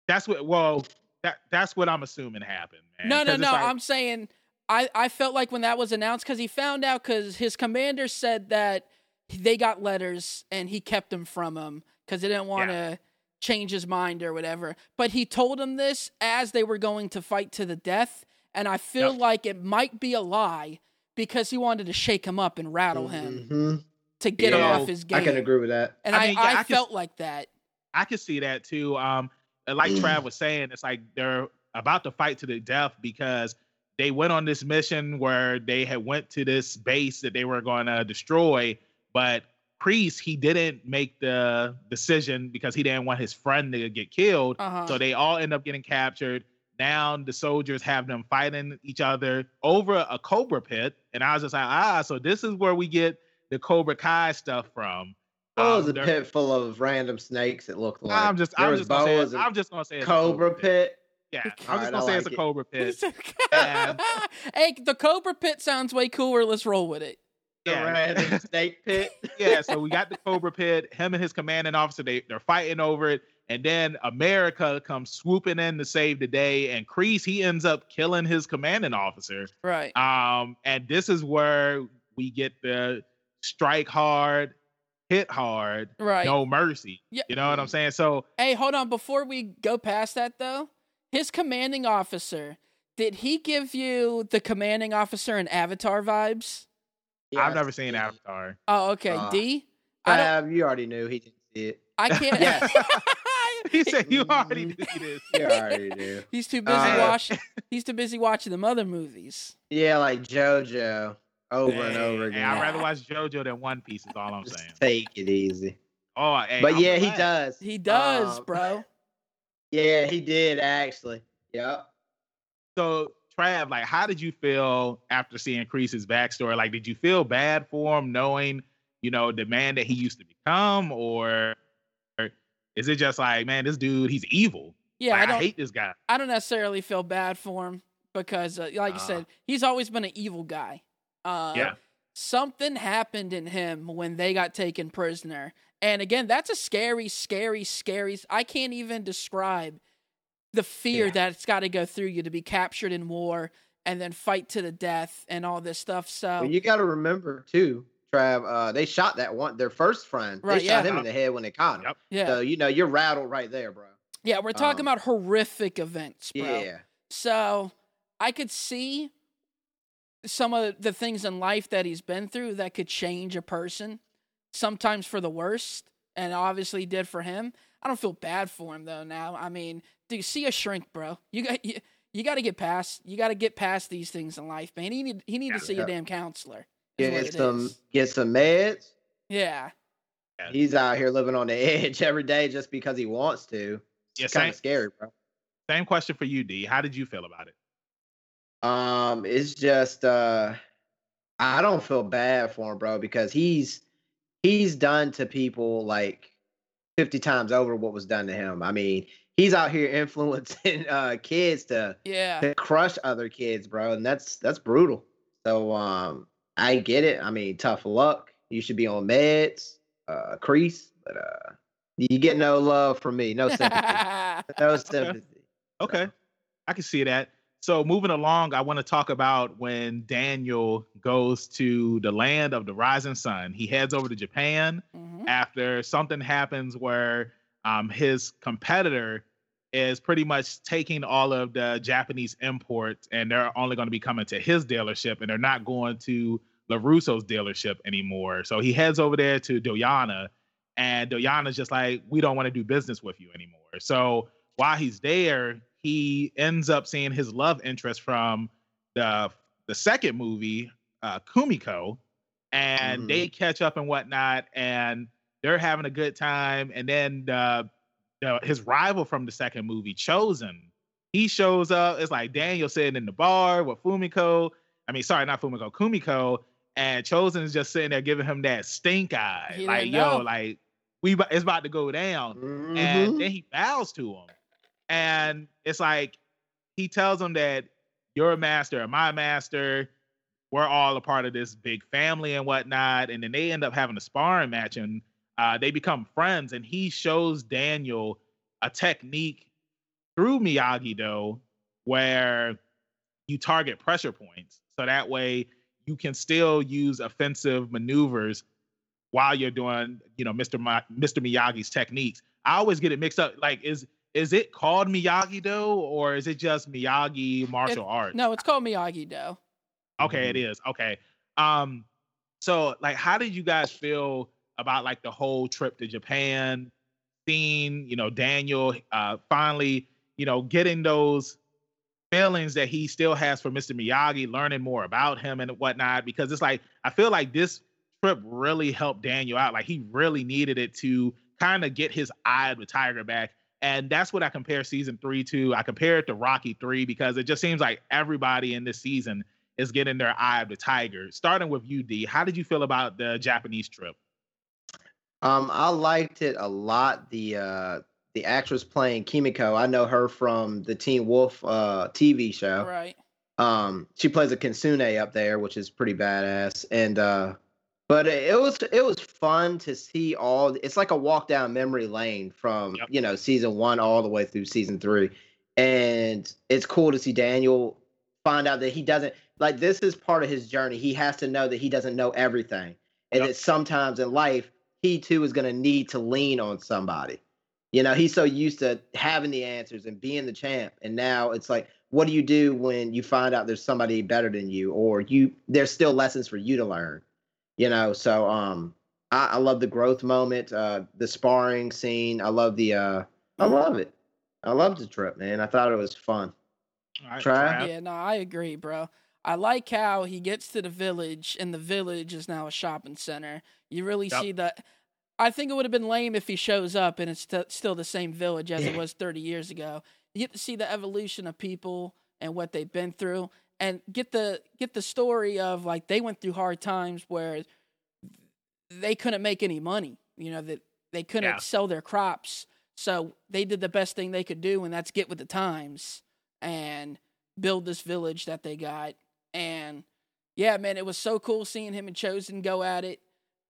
that's what well, that that's what I'm assuming happened, man. No, no, no. like- I'm saying I, I felt like when that was announced because he found out because his commander said that they got letters and he kept them from him because they didn't want to change his mind or whatever. But he told him this as they were going to fight to the death, and I feel Yep. like it might be a lie because he wanted to shake him up and rattle him Mhm. to get him off his game. I can agree with that. And I I, mean, yeah, I, I can- felt like that. I could see that too. Um, like Trav was saying, it's like they're about to fight to the death because they went on this mission where they had went to this base that they were going to destroy, but Kreese he didn't make the decision because he didn't want his friend to get killed. Uh-huh. So they all end up getting captured. Now the soldiers have them fighting each other over a cobra pit, and I was just like, ah, so this is where we get the Cobra Kai stuff from. Oh, it Um, was a pit full of random snakes. It looked like. I'm just, There I'm was just gonna say, and I'm just gonna say it's a Cobra pit. Yeah, I'm just Alright, gonna I say it's like a. Cobra (laughs) pit. And- (laughs) hey, the Cobra Pit sounds way cooler. Let's roll with it. The Yeah. random snake pit. (laughs) yeah, so we got the Cobra Pit. Him and his commanding officer, they they're fighting over it, and then America comes swooping in to save the day, and Kreese he ends up killing his commanding officer. Right. Um, and this is where we get the strike hard, hit hard, Right. no mercy. Yeah. You know what I'm saying? So Hey, hold on. Before we go past that, though, his commanding officer, did he give you the commanding officer in Avatar vibes? Yeah, I've never seen. Avatar. Oh, okay. Uh, D? I don't. You already knew he didn't see it. I can't. (laughs) Yeah. (laughs) He said you already knew this. You already knew. (laughs) he's too busy Uh, watching. He's too busy watching them other movies. Yeah, like JoJo over and Hey, over hey, again. I'd rather watch JoJo than One Piece. Is all I'm Just saying. take it easy. Oh, hey, but I'm yeah, he does. He does, Um, bro. (laughs) Yeah, he did actually. Yep. So, Trav, like, how did you feel after seeing Kreese's backstory? Like, did you feel bad for him, knowing, you know, the man that he used to become, or, or is it just like, man, this dude, he's evil. Yeah, Like, I I, don't. hate this guy. I don't necessarily feel bad for him because, uh, like you Ah. said, he's always been an evil guy. Uh, Yeah. Something happened in him when they got taken prisoner. And again, that's a scary, scary, scary. I can't even describe the fear Yeah. that's got to go through you to be captured in war and then fight to the death and all this stuff. So, Well, you got to remember too, Trav. Uh, they shot that one, their first friend. Right, They shot yeah. him in the head when they caught him. Yep. yeah. So you know you're rattled right there, bro. yeah, we're talking um, about horrific events, bro. Yeah. So I could see some of the things in life that he's been through that could change a person, sometimes for the worst, and obviously did for him. I don't feel bad for him though. Now, I mean, dude, see a shrink, bro. You got you, you got to get past. You got to get past these things in life, man. He need he need Yeah. to see Yeah. a damn counselor. Is what Get some is. get some meds. Yeah, He's out here living on the edge (laughs) every day just because he wants to. Yeah, It's kind of scary, bro. same question for you, D. How did you feel about it? Um, it's just uh I don't feel bad for him, bro, because he's he's done to people like 50 times over what was done to him. I mean, he's out here (laughs) influencing uh kids to Yeah. to crush other kids, bro, and that's that's brutal. So um I get it. I mean, tough luck. You should be on meds, uh Kreese, but uh you get no love from me. No sympathy. (laughs) no sympathy. Okay, I can see that. So moving along, I want to talk about when Daniel goes to the land of the rising sun. He heads over to Japan Mhm. after something happens where um, his competitor is pretty much taking all of the Japanese imports and they're only going to be coming to his dealership and they're not going to LaRusso's dealership anymore. So he heads over there to Doyona and Doyona's just like, we don't want to do business with you anymore. So while he's there, he ends up seeing his love interest from the the second movie, uh, Kumiko, and Mhm. they catch up and whatnot, and they're having a good time. And then the, the his rival from the second movie, Chozen, he shows up. It's like Daniel sitting in the bar with Fumiko. I mean, sorry, not Fumiko, Kumiko, and Chozen is just sitting there giving him that stink eye, He like yo, know. like we it's about to go down Mhm. and then he bows to him and it's like he tells him that you're a master and my master we're all a part of this big family and whatnot and then they end up having a sparring match and uh, they become friends and he shows daniel a technique through miyagi do where you target pressure points so that way you can still use offensive maneuvers while you're doing, you know, Mr. Ma- Mr. Miyagi's techniques. I always get it mixed up. Like, is is it called Miyagi Do or is it just Miyagi martial arts? No, it's called Miyagi Do. Okay, it is. Okay. Um, so like how did you guys feel about like the whole trip to Japan, seeing, you know, Daniel uh finally, you know, getting those feelings that he still has for Mr. Miyagi, learning more about him and whatnot, because it's like I feel like this trip really helped Daniel out. Like he really needed it to kind of get his eye of the tiger back. And that's what I compare season three to. I compare it to Rocky three because it just seems like everybody in this season is getting their eye of the tiger. Starting with you, D, how did you feel about the Japanese trip? Um, I liked it a lot. The uh the actress playing Kimiko, I know her from the Teen Wolf uh TV show. Right. Um, she plays a Kitsune up there, which is pretty badass. And uh but it was it was fun to see all it's like a walk down memory lane from Yep. you know season one all the way through season three. And it's cool to see Daniel find out that he doesn't like this is part of his journey. He has to know that he doesn't know everything. And Yep. that sometimes in life he too is gonna need to lean on somebody. You know, he's so used to having the answers and being the champ. And now it's like, what do you do when you find out there's somebody better than you or you there's still lessons for you to learn? You know, so um I, I love the growth moment, uh the sparring scene. I love the uh I love it. I love the trip, man. I thought it was fun. All right, Try. Trav? Yeah, no, I agree, bro. I like how he gets to the village, and the village is now a shopping center. You really Yep. see that. I think it would have been lame if he shows up and it's st- still the same village as it was 30 years ago. You get to see the evolution of people and what they've been through, and get the get the story of like they went through hard times where they couldn't make any money. You know that they couldn't Yeah. sell their crops, so they did the best thing they could do, and that's get with the times and build this village that they got. And yeah, man, it was so cool seeing him and Chozen go at it.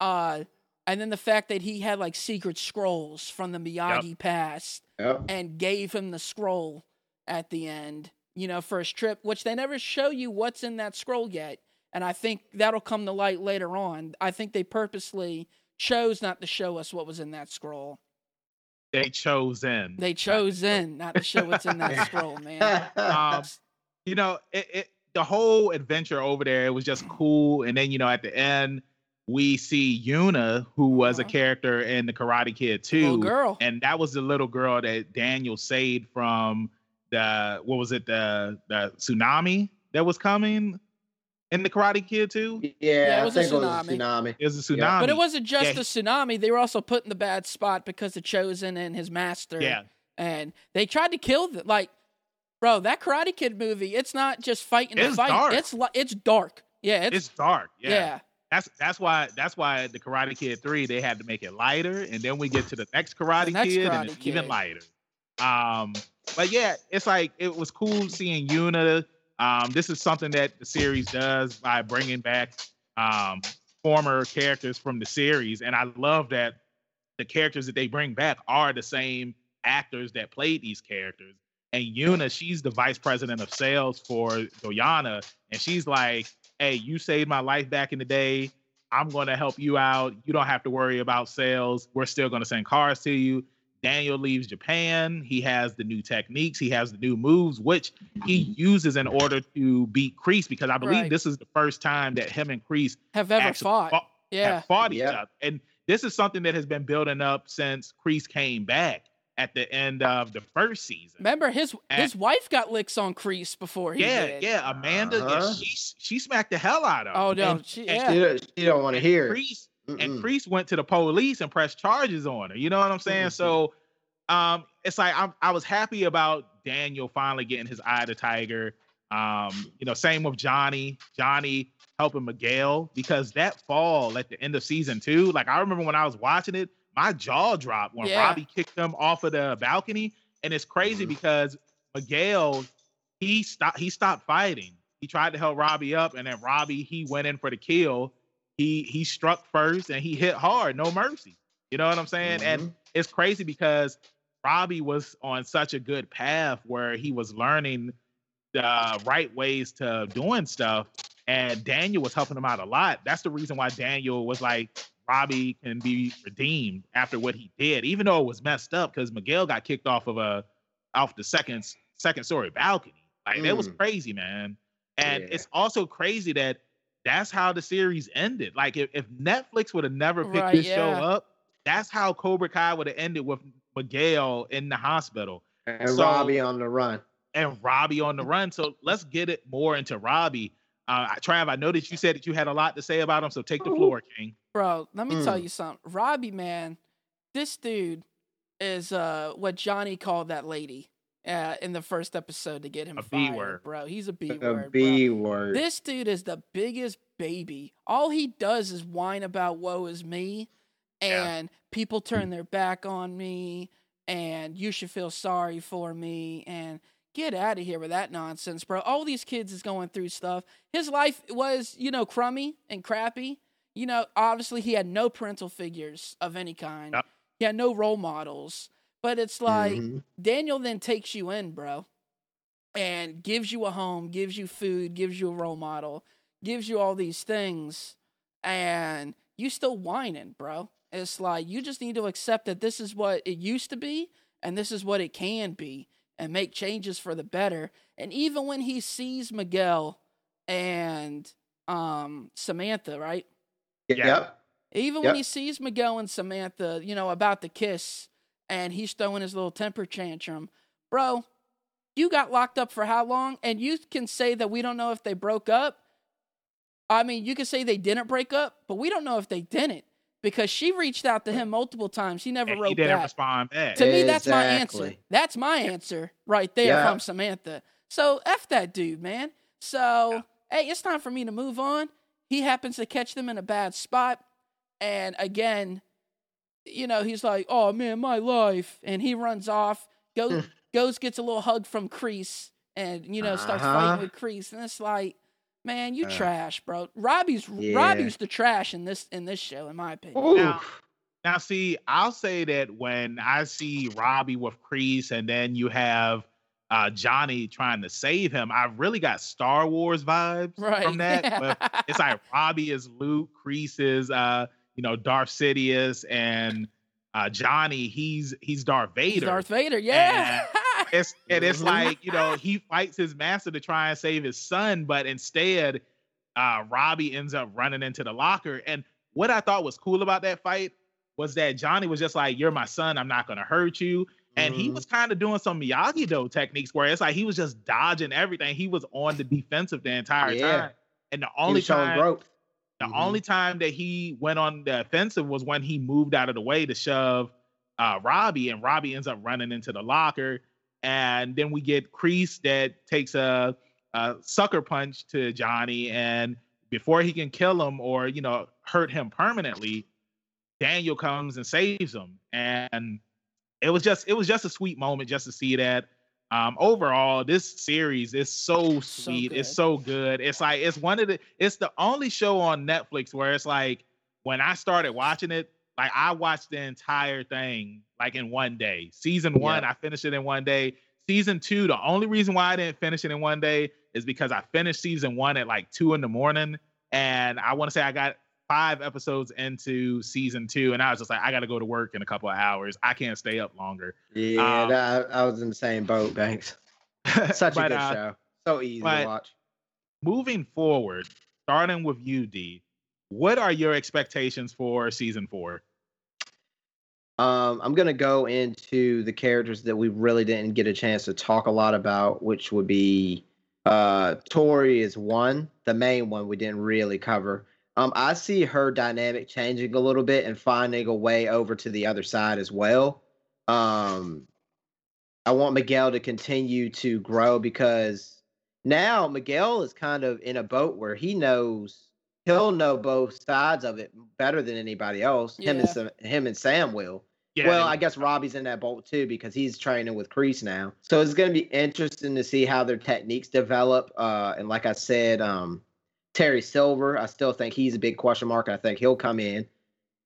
Uh, and then the fact that he had like secret scrolls from the Miyagi past Yep. and gave him the scroll at the end, you know, for his trip, which they never show you what's in that scroll yet. And I think that'll come to light later on. I think they purposely chose not to show us what was in that scroll. They chose in. They chose in not to show what's in that (laughs) scroll, man. (laughs) um, you know, it, it the whole adventure over there it was just cool. And then you know, at the end, we see Yuna, who was a Uh-huh. character in the Karate Kid too, Little girl. and that was the little girl that Daniel saved from the what was it the the tsunami that was coming in the Karate Kid too. yeah, Yeah, it I was a think it was a tsunami. tsunami. It was a Yeah. tsunami, But it wasn't just Yeah, the tsunami. They were also put in the bad spot because the Chozen and his master. yeah, And they tried to kill them. Like, Bro, that Karate Kid movie, it's not just fighting the It's fight. dark. It's it's dark. Yeah, it's, It's dark. yeah. Yeah. That's that's why that's why the Karate Kid three they had to make it lighter, and then we get to the next Karate next Kid Karate and it's even lighter. Um, but yeah, it's like it was cool seeing Yuna. Um, this is something that the series does by bringing back um former characters from the series, and I love that the characters that they bring back are the same actors that played these characters. And Yuna, she's the vice president of sales for Doyona, and she's like, "Hey, you saved my life back in the day. I'm going to help you out. You don't have to worry about sales. We're still going to send cars to you." Daniel leaves Japan. He has the new techniques. He has the new moves, which he uses in order to beat Kreese Because I believe Right. this is the first time that him and Kreese Have ever fought. fought- yeah. have fought each other. And this is something that has been building up since Kreese came back at the end of the first season. Remember his And- his wife got licks on Kreese before he yeah, did. yeah. Amanda, yeah, Uh-huh. she she smacked the hell out of him. Oh no, And, she, yeah. She don't, she don't want to hear. it. Kreese, and Mm-mm. Went to the police and pressed charges on her. You know what I'm saying? Mhm. So um it's like I'm, I was happy about Daniel finally getting his eye to Tiger. Um, you know, same with Johnny. Johnny helping Miguel because that fall at the end of season two, like I remember when I was watching it, my jaw dropped when Yeah. Robbie kicked him off of the balcony. And it's crazy Mhm. because Miguel, he stopped he stopped fighting. He tried to help Robbie up, and then Robbie he went in for the kill. He he struck first and he hit hard, no mercy. You know what I'm saying? And Mhm. it's crazy because Robbie was on such a good path where he was learning the right ways to doing stuff, and Daniel was helping him out a lot. That's the reason why Daniel was like, Robbie can be redeemed after what he did, even though it was messed up because Miguel got kicked off of a off the second second story balcony. Like that was Mm. crazy, man. And Yeah. it's also crazy that that's how the series ended. Like if, if Netflix would have never picked Right, this show up, that's how Cobra Kai would have ended with Miguel in the hospital And So- Robbie on the run. and Robbie on the run. So let's get it more into Robbie. Uh, Trav, I know that you said that you had a lot to say about him, so take the floor, King. Bro, let me tell Mm. you something. Robbie, man, this dude is uh what Johnny called that lady uh, in the first episode to get him A B fired, word. bro. He's a B A word. bro. Word. This dude is the biggest baby. All he does is whine about woe is me Yeah. and people turn their back on me and you should feel sorry for me and get out of here with that nonsense, bro. All these kids is going through stuff. His life was, you know, crummy and crappy. You know, obviously he had no parental figures of any kind. Yep. He had no role models. But it's like Mhm. Daniel then takes you in, bro, and gives you a home, gives you food, gives you a role model, gives you all these things, and you still whining, bro. It's like you just need to accept that this is what it used to be and this is what it can be and make changes for the better. And even when he sees Miguel and um Samantha, right? Yeah. Yep. Even when he sees Miguel and Samantha, you know, about the kiss and he's throwing his little temper tantrum, bro, you got locked up for how long? And you can say that we don't know if they broke up. I mean, you can say they didn't break up, but we don't know if they didn't because she reached out to him multiple times. He never And wrote he didn't back. respond back. To me, that's my answer. That's my answer right there Yeah. from Samantha. So F that dude, man. So hey, it's time for me to move on. He happens to catch them in a bad spot. And again, you know, he's like, Oh man, my life. And he runs off, goes (laughs) goes, gets a little hug from Kreese, and you know, starts Uh-huh. fighting with Kreese. And it's like, man, you Uh, trash, bro. Robbie's Yeah. Robbie's the trash in this in this show, in my opinion. Now- Now, see, I'll say that when I see Robbie with Kreese and then you have uh, Johnny trying to save him, I really got Star Wars vibes Right. from that. (laughs) where it's like Robbie is Luke, Kreese is uh, you know Darth Sidious, and uh, Johnny he's he's Darth He's Vader. Darth Vader, yeah. It's and it's Mhm. like you know he fights his master to try and save his son, but instead, uh, Robbie ends up running into the locker. And what I thought was cool about that fight was that Johnny was just like, "You're my son. I'm not gonna hurt you." And he Mhm. was kind of doing some Miyagi Do techniques where it's like he was just dodging everything. He was on the defensive the entire Yeah. time. And the He only time the Mhm. only time that he went on the offensive was when he moved out of the way to shove uh, Robbie, and Robbie ends up running into the locker. And then we get Kreese that takes a, a sucker punch to Johnny, and before he can kill him or you know hurt him permanently, Daniel comes and saves him, and it was just it was just a sweet moment just to see that. Um, overall, this series is so sweet. So it's so good. It's like it's one of the it's the only show on Netflix where it's like when I started watching it, like I watched the entire thing like in one day. Season one, Yeah. I finished it in one day. Season two, the only reason why I didn't finish it in one day is because I finished season one at like two in the morning. And I want to say I got five episodes into season two, and I was just like, I got to go to work in a couple of hours. I can't stay up longer. Yeah, Um, that, I was in the same boat, Banks. (laughs) Such But, a good uh, show. So easy to watch. moving forward, starting with you, D, what are your expectations for season four? Um, I'm gonna go into the characters that we really didn't get a chance to talk a lot about, which would be uh Tori is one, the main one we didn't really cover. Um, I see her dynamic changing a little bit and finding a way over to the other side as well. Um, I want Miguel to continue to grow because now Miguel is kind of in a boat where he knows he'll know both sides of it better than anybody else. Him and him and Sam will. Yeah, well, I guess Robbie's in that boat too because he's training with Kreese now. So it's going to be interesting to see how their techniques develop. Uh, and like I said, um, Terry Silver, I still think he's a big question mark. I think he'll come in.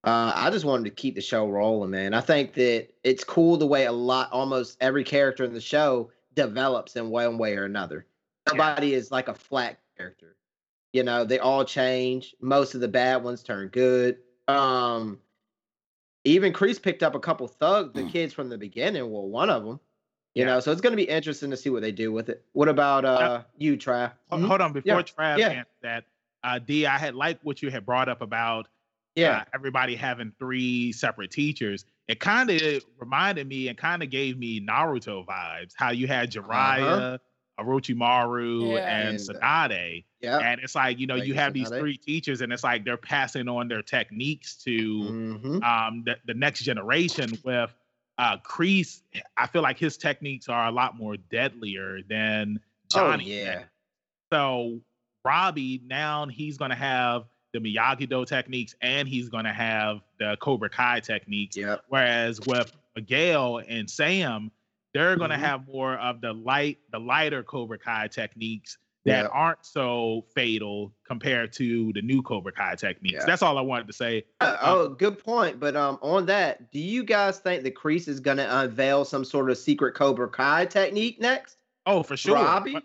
Uh, I just wanted to keep the show rolling, man. I think that it's cool the way a lot, almost every character in the show develops in one way or another. Nobody is like a flat character. You know, they all change. Most of the bad ones turn good. Um, even Kreese picked up a couple thugs, the kids from the beginning. Well, one of them, you Yeah. know, so it's going to be interesting to see what they do with it. What about uh you, Trav? Ho- Mhm. Hold on, before Yeah, Trav yeah. answers that, uh, D, I had liked what you had brought up about Yeah, uh, everybody having three separate teachers. It kind of reminded me and kind of gave me Naruto vibes. How you had Jiraiya, Orochimaru, Yeah. and And, Tsunade. yeah. And it's like, you know, Like you have these three teachers, and it's like they're passing on their techniques to hmm um, the, the next generation with uh, Kreese. I feel like his techniques are a lot more deadlier than Johnny. Oh yeah, So Robbie now he's gonna have the Miyagi Do techniques and he's gonna have the Cobra Kai techniques. yep. Whereas with Miguel and Sam, they're gonna Mhm. have more of the light, the lighter Cobra Kai techniques that Yeah. aren't so fatal compared to the new Cobra Kai techniques. Yeah. That's all I wanted to say. Uh, oh, good point. But um, on that, do you guys think the Kreese is going to unveil some sort of secret Cobra Kai technique next? Oh, for sure. Robbie?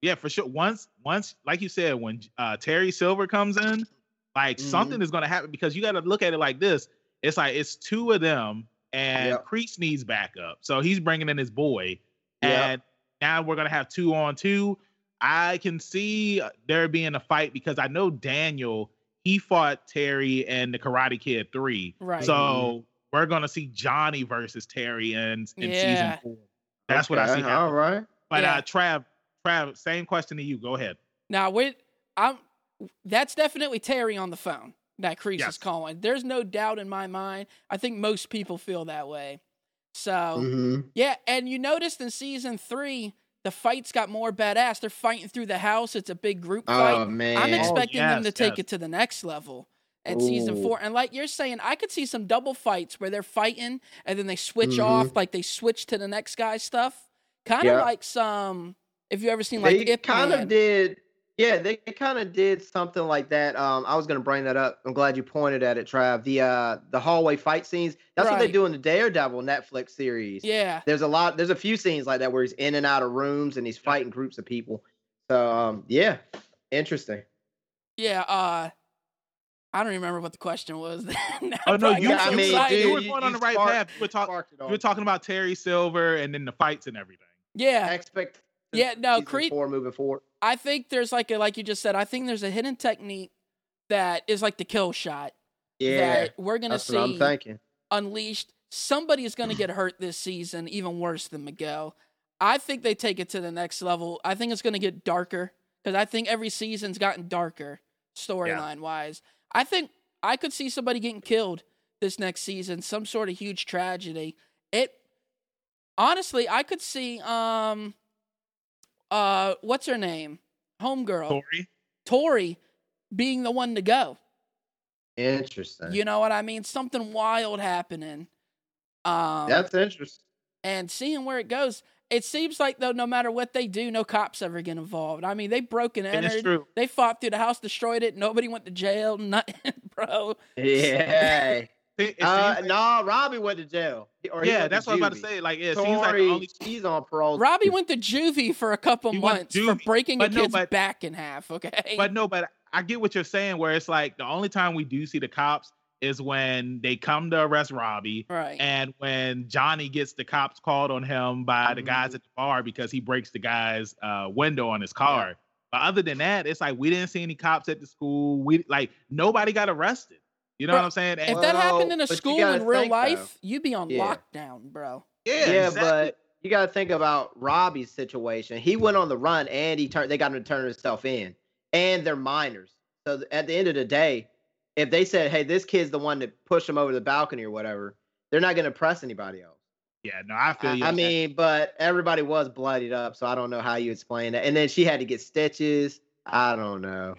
Yeah, for sure. Once, once, like you said, when uh, Terry Silver comes in, like Mhm. something is going to happen because you got to look at it like this. It's like it's two of them, and Yep. Kreese needs backup, so he's bringing in his boy, Yep. and now we're gonna have two on two. I can see there being a fight because I know Daniel he fought Terry and the Karate Kid three, Right. so we're gonna see Johnny versus Terry in in Yeah. season four. That's what I see. Happening. All right. But Yeah. uh Trav, Trav, same question to you. Go ahead. Now we I'm that's definitely Terry on the phone that Kreese Yes. is calling. There's no doubt in my mind. I think most people feel that way. So hmm yeah, and you noticed in season three, the fights got more badass. They're fighting through the house. It's a big group fight. Oh man. I'm Oh, expecting them to yes, take yes. it to the next level in season four. And like you're saying, I could see some double fights where they're fighting and then they switch Mhm. off, like they switch to the next guy's stuff. Kind of Yeah. like some. If you ever seen like they Ip kind Man. of did. Yeah, they kind of did something like that. Um, I was gonna bring that up. I'm glad you pointed at it, Trav. The uh, the hallway fight scenes. That's what they do in the Daredevil Netflix series. Yeah. There's a lot. There's a few scenes like that where he's in and out of rooms and he's fighting groups of people. So um, yeah, interesting. Yeah, uh I don't remember what the question was. Now (laughs) Oh no, I'm you, Yeah, I you, mean, you dude, were you- going on you the right sparked- path. You were, talk, you were talking about Terry Silver and then the fights and everything. yeah, Expect. Yeah, no, season Four moving forward. I think there's like a like you just said. I think there's a hidden technique that is like the kill shot Yeah, that we're gonna that's what I'm see thinking. unleashed. Somebody is gonna get hurt this season, even worse than Miguel. I think they take it to the next level. I think it's gonna get darker because I think every season's gotten darker storyline wise. I think I could see somebody getting killed this next season, some sort of huge tragedy. It honestly, I could see um uh what's her name? Homegirl. Tori. Tori being the one to go. Interesting. You know what I mean? Something wild happening. Um That's interesting. and seeing where it goes. It seems like though, no matter what they do, no cops ever get involved. I mean, they broke and And it's entered. true. They fought through the house, destroyed it. Nobody went to jail. (laughs) Nothing, bro. Yeah. It- it uh, seems like- no, Robbie went to jail. Or yeah, that's what I was about to say. Like, it seems like the only she's on parole. Robbie went to juvie for a couple He months for juvie. breaking a no, kid's but- back in half. Okay. But no, but I get what you're saying. Where it's like the only time we do see the cops is when they come to arrest Robbie, right. and when Johnny gets the cops called on him by the guys Mhm. at the bar because he breaks the guy's uh, window on his car. But other than that, it's like we didn't see any cops at the school. We like nobody got arrested. You know Bro, what I'm saying? if And, that happened in a school in real think, though. life, you'd be on Yeah. lockdown, bro. yeah, yeah, exactly. but you got to think about Robbie's situation. He went on the run and he turned. They got him to turn himself in, and they're minors. So at the end of the day, if they said, "Hey, this kid's the one that pushed him over the balcony or whatever," they're not going to press anybody else. yeah, no, I feel I, you. I on that. mean, but everybody was bloodied up, so I don't know how you explain that. And then she had to get stitches. I don't know.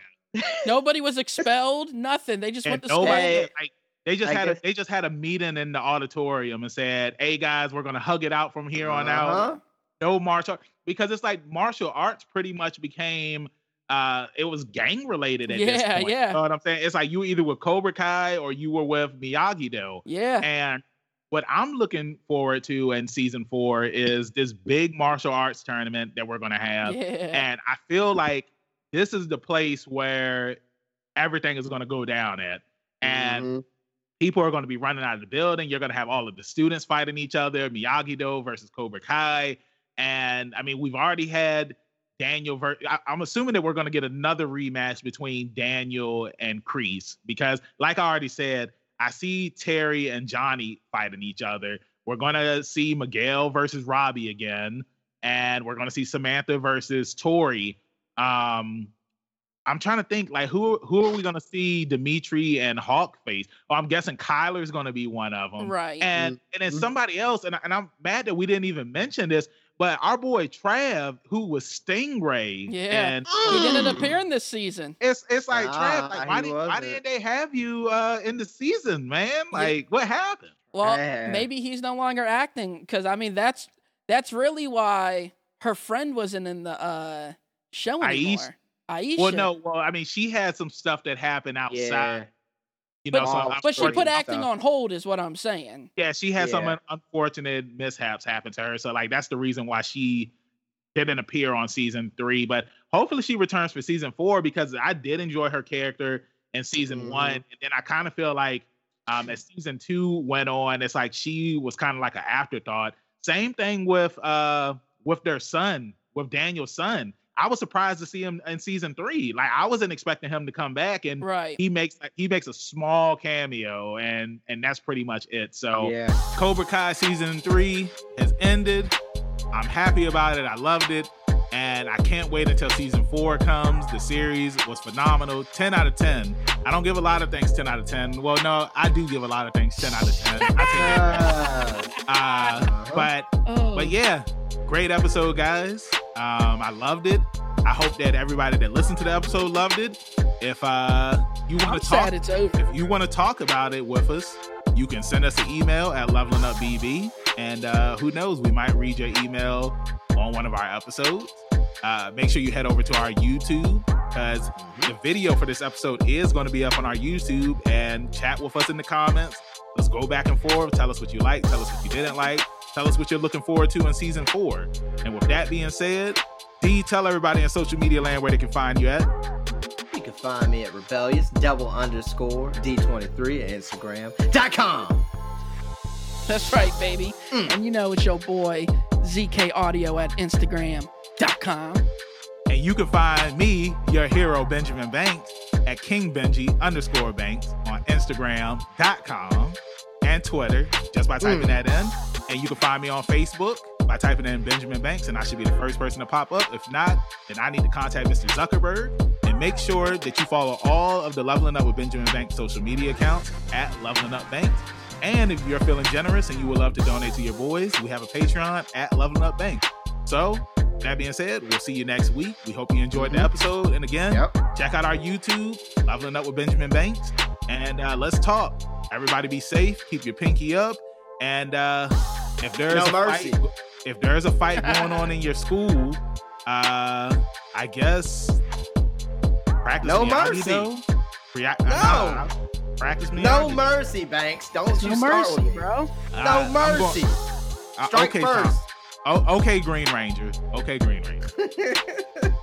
Nobody was expelled. Nothing. They just And went to school. nobody Hey, like they just I had a, they just had a meeting in the auditorium and said, "Hey guys, we're gonna hug it out from here on out. Uh-huh. No martial because it's like martial arts pretty much became uh it was gang related at this Yeah, point. yeah. You know what I'm saying? It's like you either with Cobra Kai or you were with Miyagi Do. Yeah. And what I'm looking forward to in season four is this big martial arts tournament that we're gonna have. Yeah. And I feel like this is the place where everything is going to go down at. And Mhm. people are going to be running out of the building. You're going to have all of the students fighting each other, Miyagi Do versus Cobra Kai. And I mean, we've already had Daniel. Ver- I- I'm assuming that we're going to get another rematch between Daniel and Kreese because, like I already said, I see Terry and Johnny fighting each other. We're going to see Miguel versus Robbie again, and we're going to see Samantha versus Tori. Um, I'm trying to think like who who are we going to see Demetri and Hawk face? Well, I'm guessing Kyler's going to be one of them. right. And and then somebody else, and, I- and I'm mad that we didn't even mention this, but our boy Trav, who was Stingray, Yeah. and he didn't appear in this season. it's it's like Nah, Trav, like why didn't why didn't they have you uh in the season, man? Yeah. Like what happened? Well, Yeah. maybe he's no longer acting because I mean that's that's really why her friend wasn't in the uh show Aisha. anymore. Aisha. Well, no, well, I mean, she had some stuff that happened outside, Yeah. you know. But- so I'm but she put you- acting on hold, is what I'm saying. Yeah, she had some Yeah. un- unfortunate mishaps happen to her. So like that's the reason why she didn't appear on season three. But hopefully she returns for season four because I did enjoy her character in season Mhm. one. And then I kind of feel like um as season two went on, it's like she was kind of like an afterthought. Same thing with uh with their son, with Daniel's son. I was surprised to see him in season three. Like I wasn't expecting him to come back and Right. he makes he makes a small cameo and and that's pretty much it. So Yeah. Cobra Kai season three has ended. I'm happy about it. I loved it. And I can't wait until season four comes. The series was phenomenal. 10 out of 10. I don't give a lot of things 10 out of 10. Well, no, I do give a lot of things 10 out of 10. I (laughs) take it. (laughs) Uh, but Oh. but yeah, great episode, guys. Um, I loved it. I hope that everybody that listened to the episode loved it. If uh you want to talk it's over. if you want to talk about it with us, you can send us an email at levelingupbb, and uh, who knows, we might read your email on one of our episodes. Uh, make sure you head over to our YouTube because the video for this episode is going to be up on our YouTube and chat with us in the comments. Let's go back and forth. Tell us what you like. Tell us what you didn't like. Tell us what you're looking forward to in season four. And with that being said, D, tell everybody in social media land where they can find you at. you can find me at rebellious double underscore d23 at instagram.com. That's right, baby. Mm. And you know it's your boy ZK Audio at Instagram.com. And you can find me, your hero, Benjamin Banks, at King Benji underscore Banks on Instagram.com and Twitter, just by typing Mm. that in. And you can find me on Facebook by typing in Benjamin Banks, and I should be the first person to pop up. If not, then I need to contact Mr. Zuckerberg. And make sure that you follow all of the Leveling Up with Benjamin Banks social media accounts at Leveling Up Banks. And if you're feeling generous and you would love to donate to your boys, we have a Patreon at Leveling Up Banks. So, that being said, we'll see you next week. We hope you enjoyed the episode. And again, Yep. check out our YouTube, Leveling Up with Benjamin Banks, and uh, let's talk. Everybody be safe. Keep your pinky up. And uh, if there's No a mercy. fight, if there's a fight going on in your school, uh, I guess practice No mercy. though. Rea- No. nah, practice Miyagi. No mercy, Banks. Don't you No start mercy, with me. bro. Uh, No I'm going- mercy. uh, Strike okay, first. Oh, okay, Green Ranger. Okay, Green Ranger. (laughs)